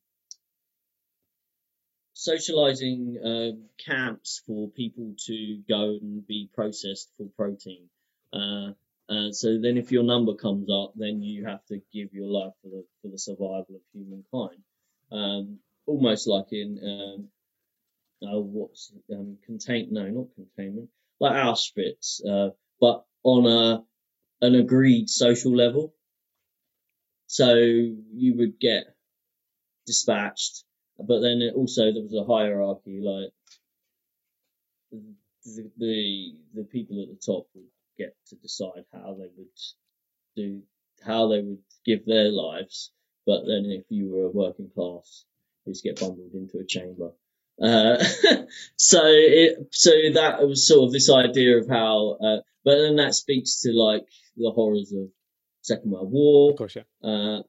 socializing uh, camps for people to go and be processed for protein. Uh, uh, so then, if your number comes up, then you have to give your life for the for the survival of humankind. Um, almost like in um, uh, what's um, no not containment like Auschwitz, uh, but on a an agreed social level. So you would get dispatched, but then also there was a hierarchy, like the, the the people at the top would get to decide how they would do how they would give their lives. But then if you were a working class, you'd get bundled into a chamber. Uh, so it, so that was sort of this idea of how, uh, but then that speaks to like the horrors of Second World War. Of course, yeah. Uh,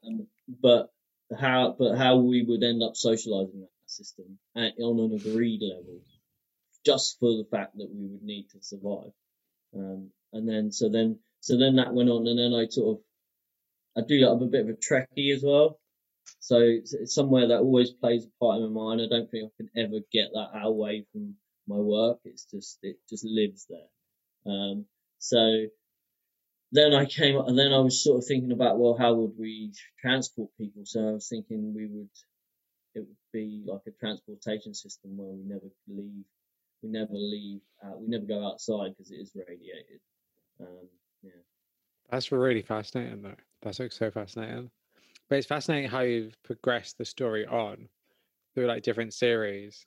but how but how we would end up socializing that system at, on an agreed level, just for the fact that we would need to survive. Um, and then so then so then that went on, and then I sort of I do like, I'm a bit of a Trekkie as well. So it's, somewhere that always plays a part in my mind. I don't think I can ever get that away from my work. It's just it just lives there. Um, so then I came up, and then I was sort of thinking about, well, how would we transport people? So I was thinking we would, it would be like a transportation system where we never leave, we never leave, we never go outside because it is radiated. Um, yeah. That's really fascinating, though. That's like so fascinating. But it's fascinating how you've progressed the story on through like different series,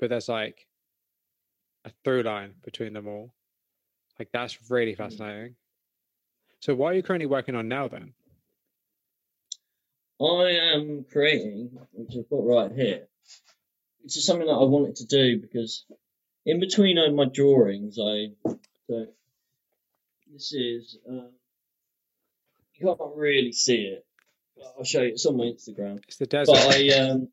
but there's like a through line between them all. Like that's really mm. fascinating. So, what are you currently working on now then? I am creating, which I've got right here. It's just something that I wanted to do because in between uh, my drawings, I so this is uh, you can't really see it. I'll show you. It's on my Instagram. It's the desert. But I um,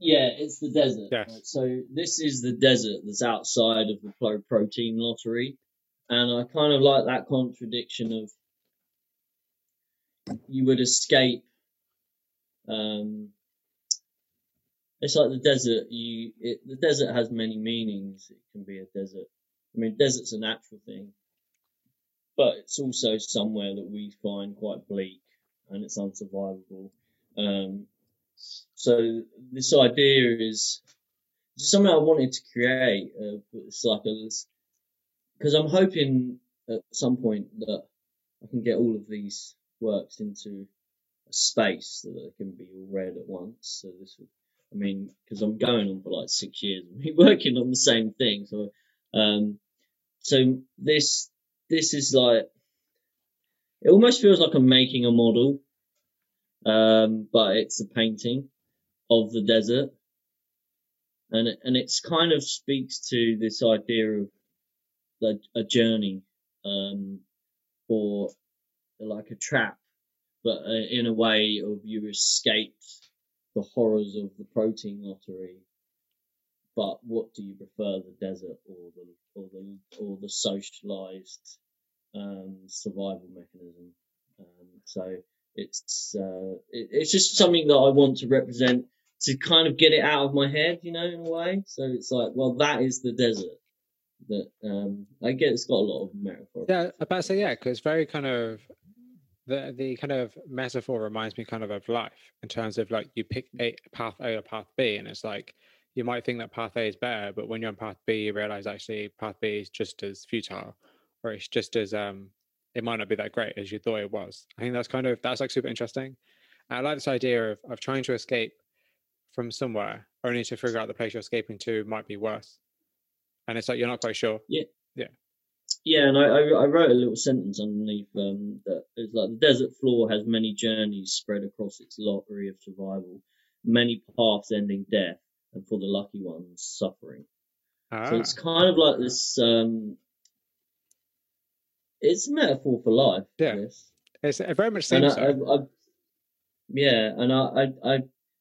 Yeah, it's the desert. Yes. right? So this is the desert that's outside of the pro- protein lottery, and I kind of like that contradiction of you would escape. Um, it's like the desert. You it, the desert has many meanings. It can be a desert. I mean, desert's a natural thing, but it's also somewhere that we find quite bleak and it's unsurvivable. Um, so this idea is just something I wanted to create. Uh, it's like because I'm hoping at some point that I can get all of these works into a space that they can be all read at once. So this, I mean, because I'm going on for like six years, and we're working on the same thing. So, um, so this this is like it almost feels like I'm making a model, um, but it's a painting of the desert, and and it's kind of speaks to this idea of the, a journey, um, or like a trap, but uh, in a way of you escaped the horrors of the protein lottery. But what do you prefer, the desert or the or the or the socialized um, survival mechanism? Um, so it's uh, it, it's just something that I want to represent to kind of get it out of my head, you know, in a way. So it's like, well, that is the desert. That um, I get it's got a lot of metaphor. Yeah, about to say yeah, because very kind of the the kind of metaphor reminds me kind of of life in terms of like you pick a path A or path B, and it's like you might think that path A is better, but when you're on path B, you realize actually path B is just as futile, or it's just as um, it might not be that great as you thought it was. I think that's kind of that's like super interesting. And I like this idea of of trying to escape from somewhere only to figure out the place you're escaping to might be worse, and it's like you're not quite sure. Yeah, Yeah. Yeah, and I, I, I wrote a little sentence underneath um, that it's like the desert floor has many journeys spread across its lottery of survival, many paths ending death, and for the lucky ones, suffering. Ah, So it's kind of like this. Um, it's a metaphor for life. Yeah. I guess. it's, it very much seems I, I, so. I, yeah, and I, I, I,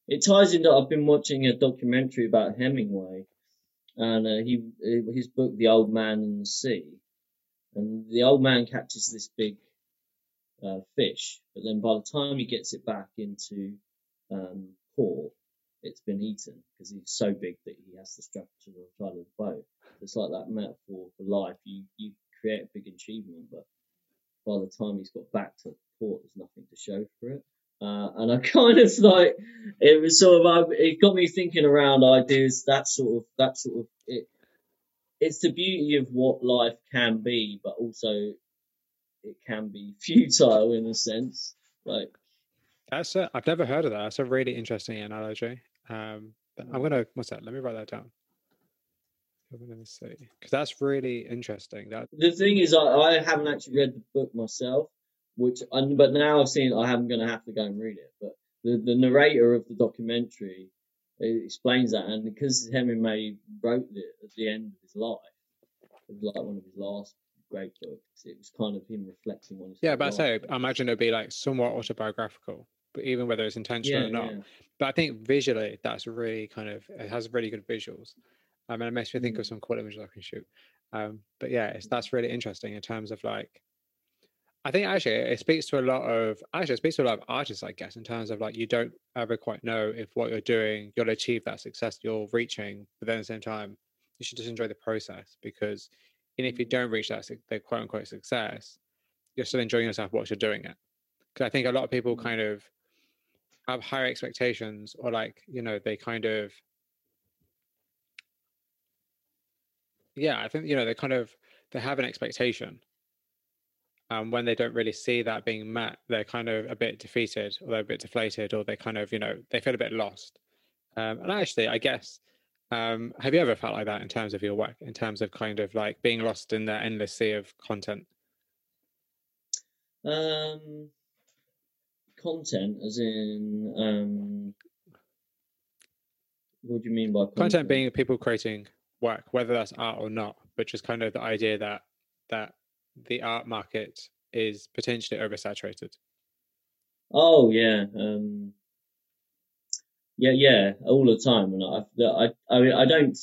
it ties into. I've been watching a documentary about Hemingway, and uh, he his book, The Old Man and the Sea, and the old man catches this big uh, fish, but then by the time he gets it back into um, port, it's been eaten because he's so big that he has to strap it to the side of the boat. It's like that metaphor for life. You you create a big achievement, but by the time he's got back to port, there's nothing to show for it. Uh, and I kind of like it was sort of uh, it got me thinking around ideas that sort of that sort of it. It's the beauty of what life can be, but also it can be futile in a sense. Like That's a, I've never heard of that. That's a really interesting analogy. Um, I'm gonna what's that? Let me write that down. Let me see, because that's really interesting. That the thing is, I, I haven't actually read the book myself, which I, but now I've seen. I am going to have to go and read it. But the the narrator of the documentary eh, explains that, and because Hemingway wrote it at the end of his life, it was like one of his last great books. It was kind of him reflecting on his. yeah, but I say I imagine it'd be like somewhat autobiographical, but even whether it's intentional yeah, or not. yeah. But I think visually, that's really kind of it has really good visuals. I mean, it makes me think of Mm. some cool images I can shoot. Um, but yeah, it's, that's really interesting in terms of like. I think actually it speaks to a lot of actually it speaks to a lot of artists, I guess, in terms of like you don't ever quite know if what you're doing you'll achieve that success you're reaching, but then at the same time you should just enjoy the process because even if you don't reach that the quote unquote success, you're still enjoying yourself whilst you're doing it. Because I think a lot of people kind of have higher expectations or like you know they kind of yeah i think you know they kind of they have an expectation. And when they don't really see that being met they're kind of a bit defeated or they're a bit deflated or they kind of you know they feel a bit lost. Um, and actually i guess um, have you ever felt like that in terms of your work in terms of kind of like being lost in the endless sea of content? Um, content, as in, um, what do you mean by content? content? being people creating work whether that's art or not but just kind of the idea that that the art market is potentially oversaturated Oh yeah. Um, yeah, yeah, all the time. And I, I, I mean, I don't,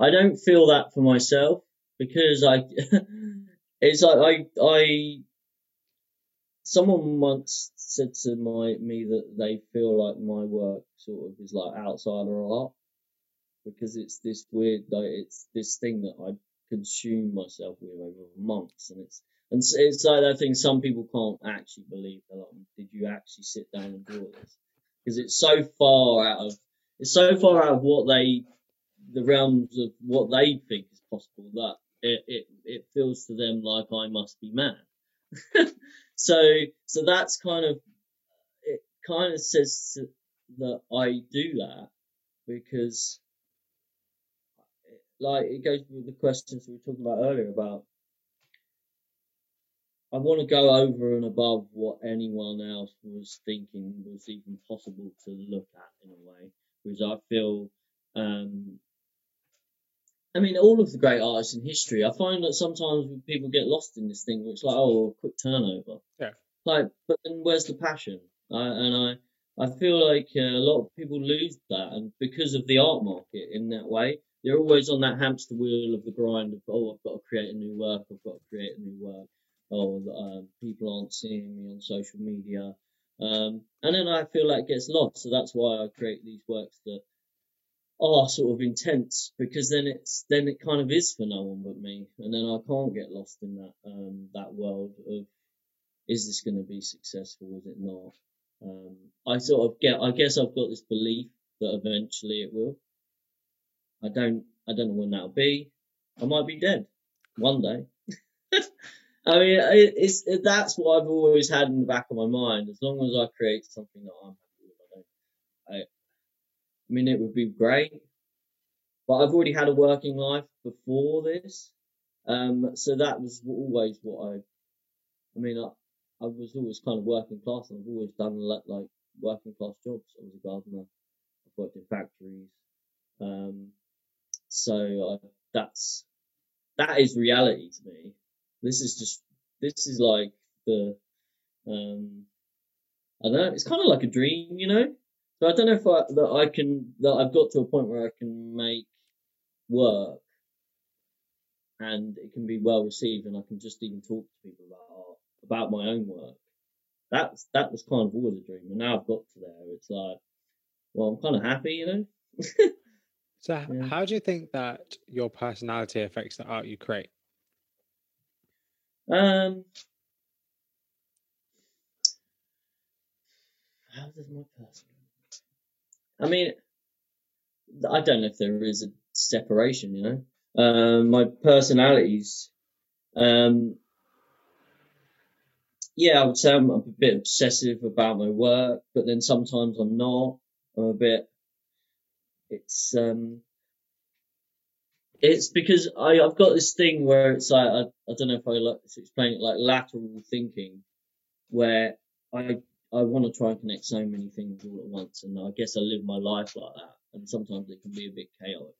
I don't feel that for myself because I, it's like I, I, someone once said to my me that they feel like my work sort of is like outsider art because it's this weird, like it's this thing that I consume myself with over months, and it's and it's like that thing some people can't actually believe. They're like, did you actually sit down and draw this? Because it's so far out of it's so far out of what they the realms of what they think is possible that it it, it feels to them like I must be mad. so so that's kind of it kind of says that I do that because like it goes with the questions we were talking about earlier about I want to go over and above what anyone else was thinking was even possible to look at in a way, because I feel, um, I mean, all of the great artists in history, I find that sometimes people get lost in this thing, which like, oh, quick turnover. Yeah. Like, but then where's the passion? I, and I, I feel like uh, a lot of people lose that, and because of the art market in that way, they're always on that hamster wheel of the grind of, oh, I've got to create a new work, I've got to create a new work oh, um, people aren't seeing me on social media. Um, and then I feel like it gets lost. So that's why I create these works that are sort of intense because then it's then it kind of is for no one but me, and then I can't get lost in that um, that world of is this going to be successful? Is it not? Um, I sort of get. I guess I've got this belief that eventually it will. I don't. I don't know when that'll be. I might be dead one day. I mean, it's it, that's what I've always had in the back of my mind. As long as I create something that I'm happy with, I. I, I mean, it would be great, but I've already had a working life before this, um, so that was always what I. I mean, I, I was always kind of working class, and I've always done like, like working class jobs. I was a gardener. I've worked in factories, um, so I, that's that is reality to me. This is just this is like the um I don't know. It's kind of like a dream, you know. So I don't know if I, that I can that I've got to a point where I can make work and it can be well received, and I can just even talk to people about art, about my own work. That's that was kind of always a dream, and now I've got to there. It's like, well, I'm kind of happy, you know. so, yeah. how do you think that your personality affects the art you create? Um, how does my person? I mean, I don't know if there is a separation. You know, um, my personalities. Um, yeah, I would say I'm a bit obsessive about my work, but then sometimes I'm not. I'm a bit. It's um, it's because I, I've got this thing where it's like, I, I don't know if I like to explain it like lateral thinking, where I, I want to try and connect so many things all at once. And I guess I live my life like that. And sometimes it can be a bit chaotic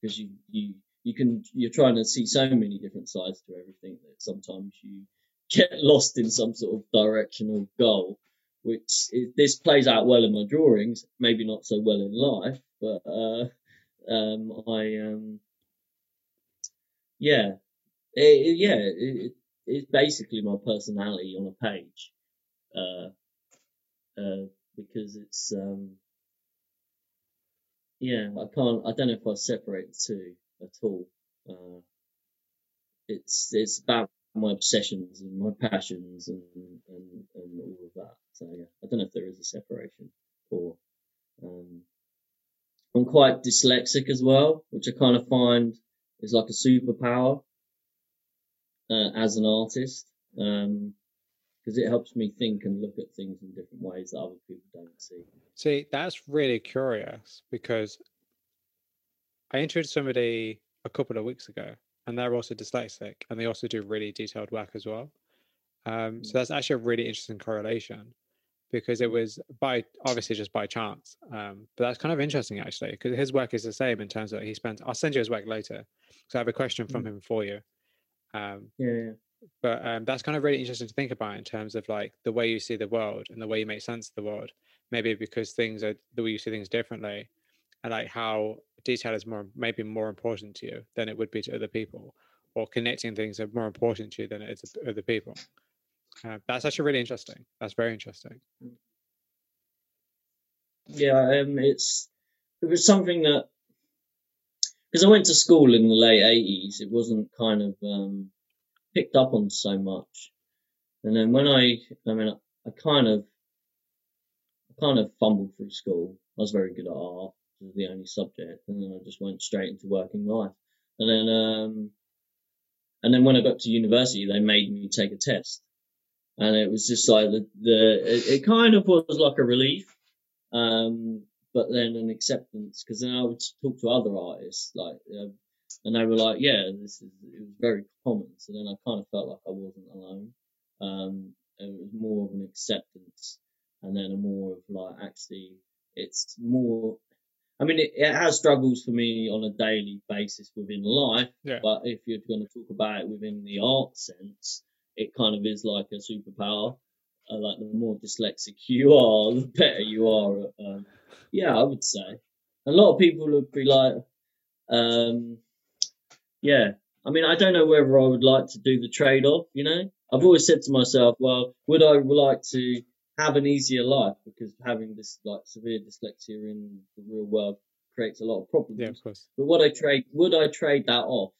because you, you, you can, you're trying to see so many different sides to everything that sometimes you get lost in some sort of directional goal, which is, this plays out well in my drawings, maybe not so well in life, but, uh, um, I, um, yeah, it, yeah, it, it's basically my personality on a page, uh, uh, because it's um, yeah, I can't, I don't know if I separate the two at all. Uh, it's it's about my obsessions and my passions and, and and all of that. So yeah, I don't know if there is a separation or um, I'm quite dyslexic as well, which I kind of find is like a superpower uh, as an artist because um, it helps me think and look at things in different ways that other people don't see. See, that's really curious because I interviewed somebody a couple of weeks ago, and they're also dyslexic, and they also do really detailed work as well. Um, so mm. that's actually a really interesting correlation because it was by obviously just by chance. Um, but that's kind of interesting actually because his work is the same in terms of he spent. I'll send you his work later. So I have a question from mm. him for you. Um, yeah, yeah. but um, that's kind of really interesting to think about in terms of like the way you see the world and the way you make sense of the world. Maybe because things are the way you see things differently, and like how detail is more maybe more important to you than it would be to other people, or connecting things are more important to you than it is to other people. That's actually really interesting. That's very interesting. Yeah, um, it's it was something that because I went to school in the late eighties, it wasn't kind of um, picked up on so much. And then when I, I mean, I kind of, I kind of fumbled through school. I was very good at art, it was the only subject, and then I just went straight into working life. And then, um, and then when I got to university, they made me take a test, and it was just like the, the it, it kind of was like a relief, um, but then an acceptance because then I would talk to other artists like. Uh, and they were like, "Yeah, this is it was very common." So then I kind of felt like I wasn't alone. Um, it was more of an acceptance, and then a more of like actually, it's more. I mean, it, it has struggles for me on a daily basis within life, Yeah. but if you're going to talk about it within the art sense, it kind of is like a superpower. Uh, like the more dyslexic you are, the better you are. At, um, yeah, I would say. A lot of people would be like, um, yeah. I mean, I don't know whether I would like to do the trade off, you know? I've always said to myself, well, would I like to have an easier life? Because having this like severe dyslexia in the real world creates a lot of problems. Yeah, of course. But would I trade would I trade that off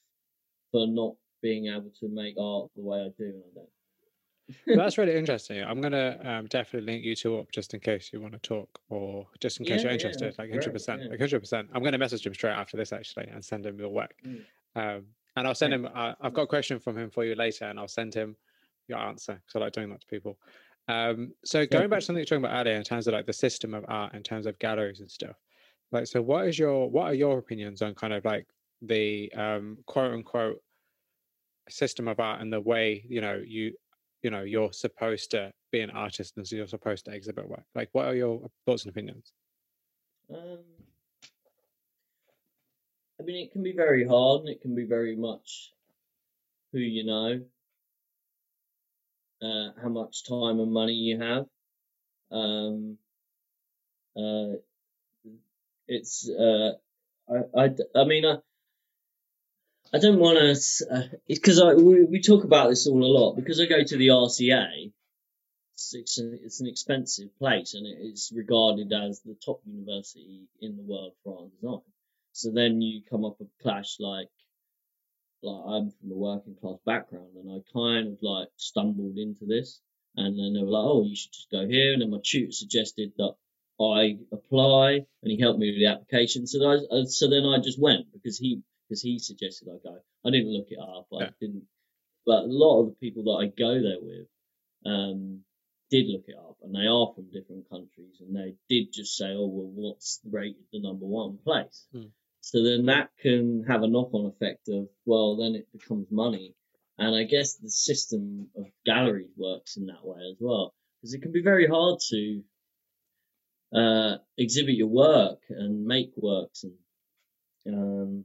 for not being able to make art the way I do? And I don't. Well, that's really interesting. I'm gonna um, definitely link you two up just in case you want to talk, or just in case Yeah, you're interested. that's like hundred percent, yeah. like hundred percent. I'm gonna message him straight after this actually and send him your work. Mm. Um, and I'll send Yeah. him. Uh, I've got a question from him for you later, and I'll send him your answer because I like doing that to people. Um, so going back to something you're talking about earlier in terms of like the system of art, in terms of galleries and stuff. Like, so what is your what are your opinions on kind of like the um, quote unquote system of art and the way you know you you know you're supposed to be an artist and so you're supposed to exhibit work. Like what are your thoughts and opinions? Um, I mean, it can be very hard, and it can be very much who you know, uh, how much time and money you have. Um, uh, it's uh, I, I, I mean, I, I don't want to. Uh, because I we, we talk about this all a lot because I go to the RCA. It's, it's, an, it's an expensive place and it is regarded as the top university in the world for art design. So then you come up with clash like, like I'm from a working class background and I kind of like stumbled into this and then they were like, oh, you should just go here. And then my tutor suggested that I apply and he helped me with the application. So I, uh, so then I just went because he, because he suggested I go. I didn't look it up. I Yeah. didn't, but a lot of the people that I go there with, um, did look it up and they are from different countries and they did just say, oh, well, what's rated the number one place? Hmm. So then that can have a knock on effect of, well, then it becomes money. And I guess the system of galleries works in that way as well. Because it can be very hard to uh, exhibit your work and make works and um,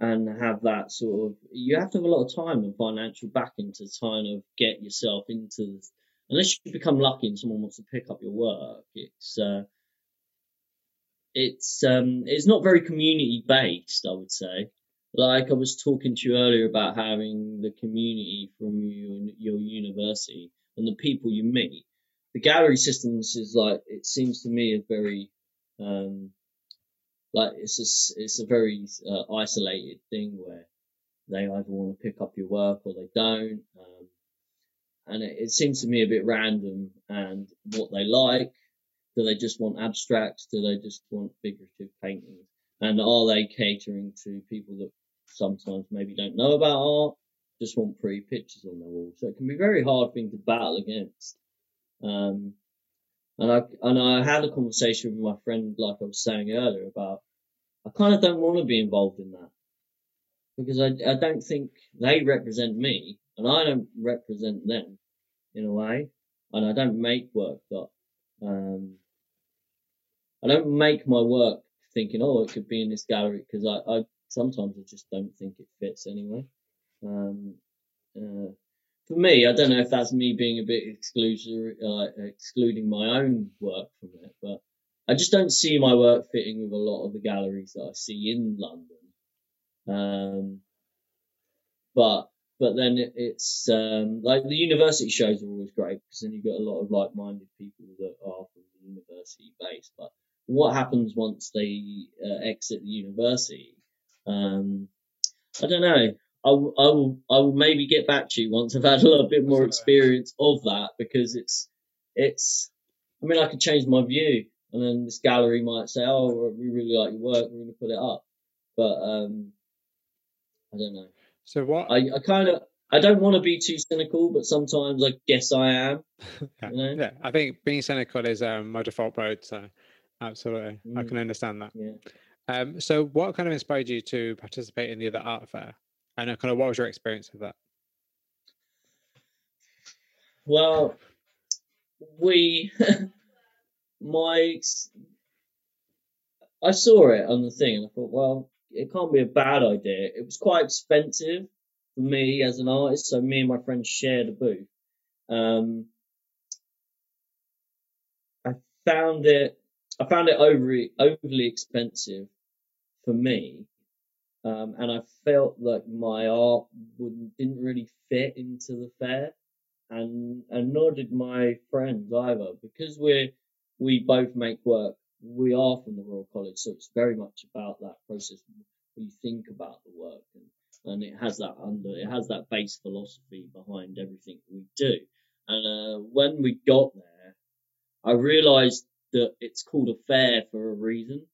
and have that sort of you have to have a lot of time and financial backing to kind of get yourself into unless you become lucky and someone wants to pick up your work it's uh, it's um it's not very community based i would say. Like i was talking to you earlier about having the community from your, your university and the people you meet. The gallery systems is like it seems to me a very um like it's a it's a very uh, isolated thing where they either want to pick up your work or they don't um, and it, it seems to me a bit random and what they like do they just want abstracts do they just want figurative paintings? And are they catering to people that sometimes maybe don't know about art just want pretty pictures on their wall so it can be a very hard thing to battle against um, and I and I had a conversation with my friend, like I was saying earlier, about I kind of don't want to be involved in that. Because I I don't think they represent me, and I don't represent them in a way, and I don't make work that um I don't make my work thinking oh it could be in this gallery because I I sometimes I just don't think it fits anyway, um uh, for me, I don't know if that's me being a bit exclusionary, uh, excluding my own work from it, but I just don't see my work fitting with a lot of the galleries that I see in London. Um, but but then it, it's um, like the university shows are always great because then you get a lot of like-minded people that are from the university base. But what happens once they uh, exit the university? Um, I don't know. I, w- I will I will maybe get back to you once I've had a little bit more experience of that because it's it's I mean I could change my view and then this gallery might say oh we really like your work we're going to put it up but um I don't know So what? I, I kind of I don't want to be too cynical but sometimes I guess I am yeah, you know? yeah, I think being cynical is um, my default mode. So absolutely, I Mm. can understand that. yeah Um, so what kind of inspired you to participate in the other art fair? And uh, kind of what was your experience with that? Well, we, my, I saw it on the thing and I thought, well, it can't be a bad idea. It was quite expensive for me as an artist, so me and my friend shared a booth. Um, I found it, I found it overly, overly expensive for me. Um, and I felt like my art wouldn't, didn't really fit into the fair and and nor did my friends either because we're we both make work. We are from the royal college so it's very much about that process We think about the work and, and it has that under it has that base philosophy behind everything we do. And uh, when we got there i realized that it's called a fair for a reason.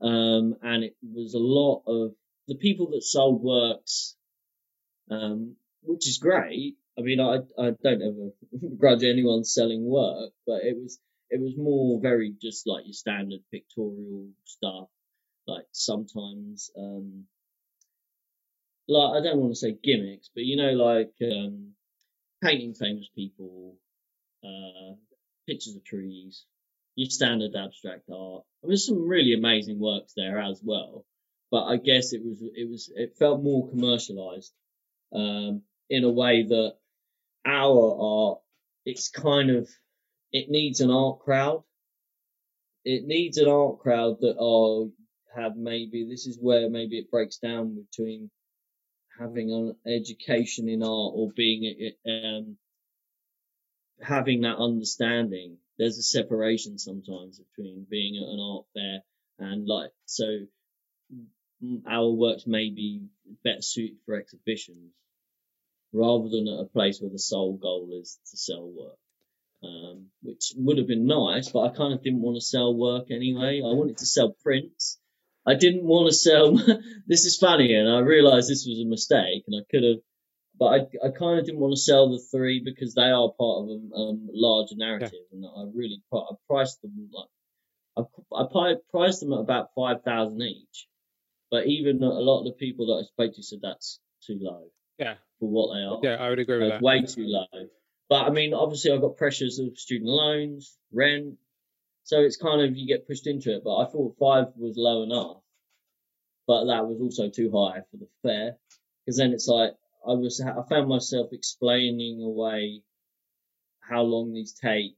Um, and it was a lot of the people that sold works um, which is great. I mean, I I don't ever grudge anyone selling work, but it was it was more very just like your standard pictorial stuff. Like sometimes, um, like I don't want to say gimmicks, but you know, like um, painting famous people, uh, pictures of trees, your standard abstract art. There's some really amazing works there as well, but I guess it was it was it felt more commercialized um, in a way that our art, it's kind of, it needs an art crowd. It needs an art crowd that are, have maybe, this is where maybe it breaks down between having an education in art or being, um, having that understanding. There's a separation sometimes between being at an art fair and like, so our works may be better suited for exhibitions rather than at a place where the sole goal is to sell work. Um, which would have been nice, but I kind of didn't want to sell work anyway. I wanted to sell prints. I didn't want to sell. this is funny, and I realised this was a mistake, and I could have, but I, I kind of didn't want to sell the three because they are part of a um, larger narrative, and I really I priced them like I, I priced them at about five thousand each, but even a lot of the people that I spoke to said that's too low Yeah, for what they are. yeah, I would agree with that. way too low. But I mean, obviously, I've got pressures of student loans, rent, so it's kind of you get pushed into it. But I thought five was low enough, but that was also too high for the fair because then it's like I was I found myself explaining away how long these take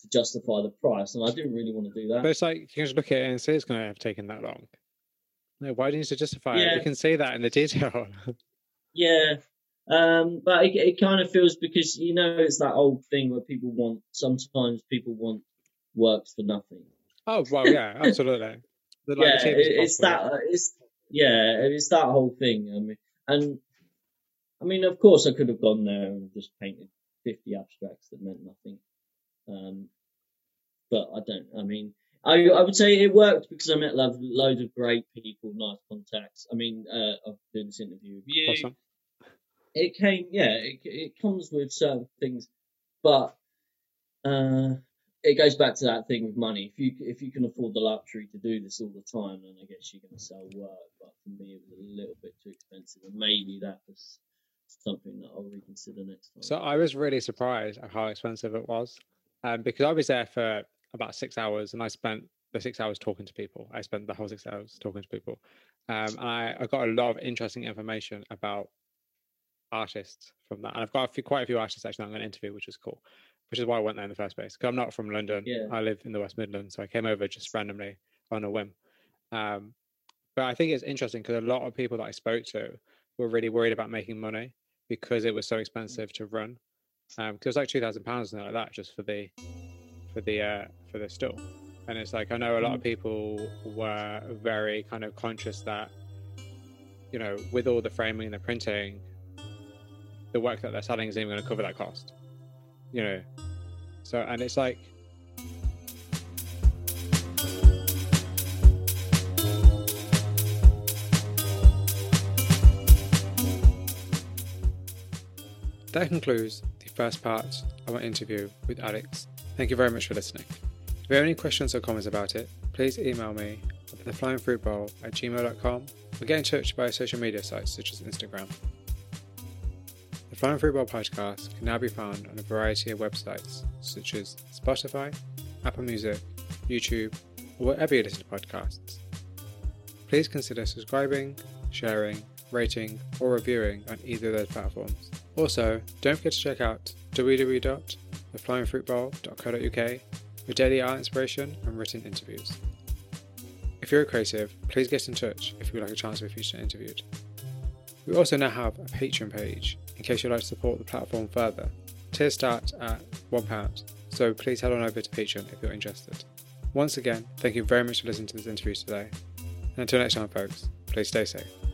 to justify the price, and I didn't really want to do that. But it's like you can just look at it and say it's going to have taken that long. No, why do you need to justify it? You can say that in the detail. Yeah. Um, but it, it kind of feels because you know it's that old thing where people want sometimes people want works for nothing. oh well, yeah, absolutely. The, like, yeah, it's that. uh, It's yeah, it's that whole thing. I mean, and I mean, of course, I could have gone there and just painted fifty abstracts that meant nothing. Um, but I don't. I mean, I I would say it worked because I met lo- loads of great people, nice contacts. I mean, uh, I've done this interview with you. Awesome. It came, yeah, it it comes with certain things, but uh, it goes back to that thing with money. If you if you can afford the luxury to do this all the time, then I guess you're going to sell work. But for me, it was a little bit too expensive, and maybe that was something that I'll reconsider next time. So I was really surprised at how expensive it was, um, because I was there for about six hours, and I spent the six hours talking to people. I spent the whole six hours talking to people, um, and I, I got a lot of interesting information about artists from that. And I've got a few, quite a few artists actually I'm going to interview, which is cool, which is why I went there in the first place. Because I'm not from London. Yeah. I live in the West Midlands. So I came over just randomly on a whim. Um, but I think it's interesting because a lot of people that I spoke to were really worried about making money because it was so expensive to run. Um, because it was like two thousand pounds and like that just for the for the uh for the store. And it's like I know a lot of people were very kind of conscious that you know, with all the framing and the printing, the work that they're selling isn't even going to cover that cost. You know, so and it's like That concludes the first part of our interview with Alex. Thank you very much for listening. If you have any questions or comments about it, please email me at theflyingfruitbowl at gmail.com or get in touch via social media sites such as Instagram. The Flying Fruit Bowl podcast can now be found on a variety of websites such as Spotify, Apple Music, YouTube, or wherever you listen to podcasts. Please consider subscribing, sharing, rating, or reviewing on either of those platforms. Also, don't forget to check out www.theflyingfruitbowl.co.uk for daily art inspiration and written interviews. If you're a creative, please get in touch if you would like a chance to be featured and interviewed. We also now have a Patreon page in case you'd like to support the platform further. Tiers start at £1, so please head on over to Patreon if you're interested. Once again, thank you very much for listening to this interview today. And until next time, folks, please stay safe.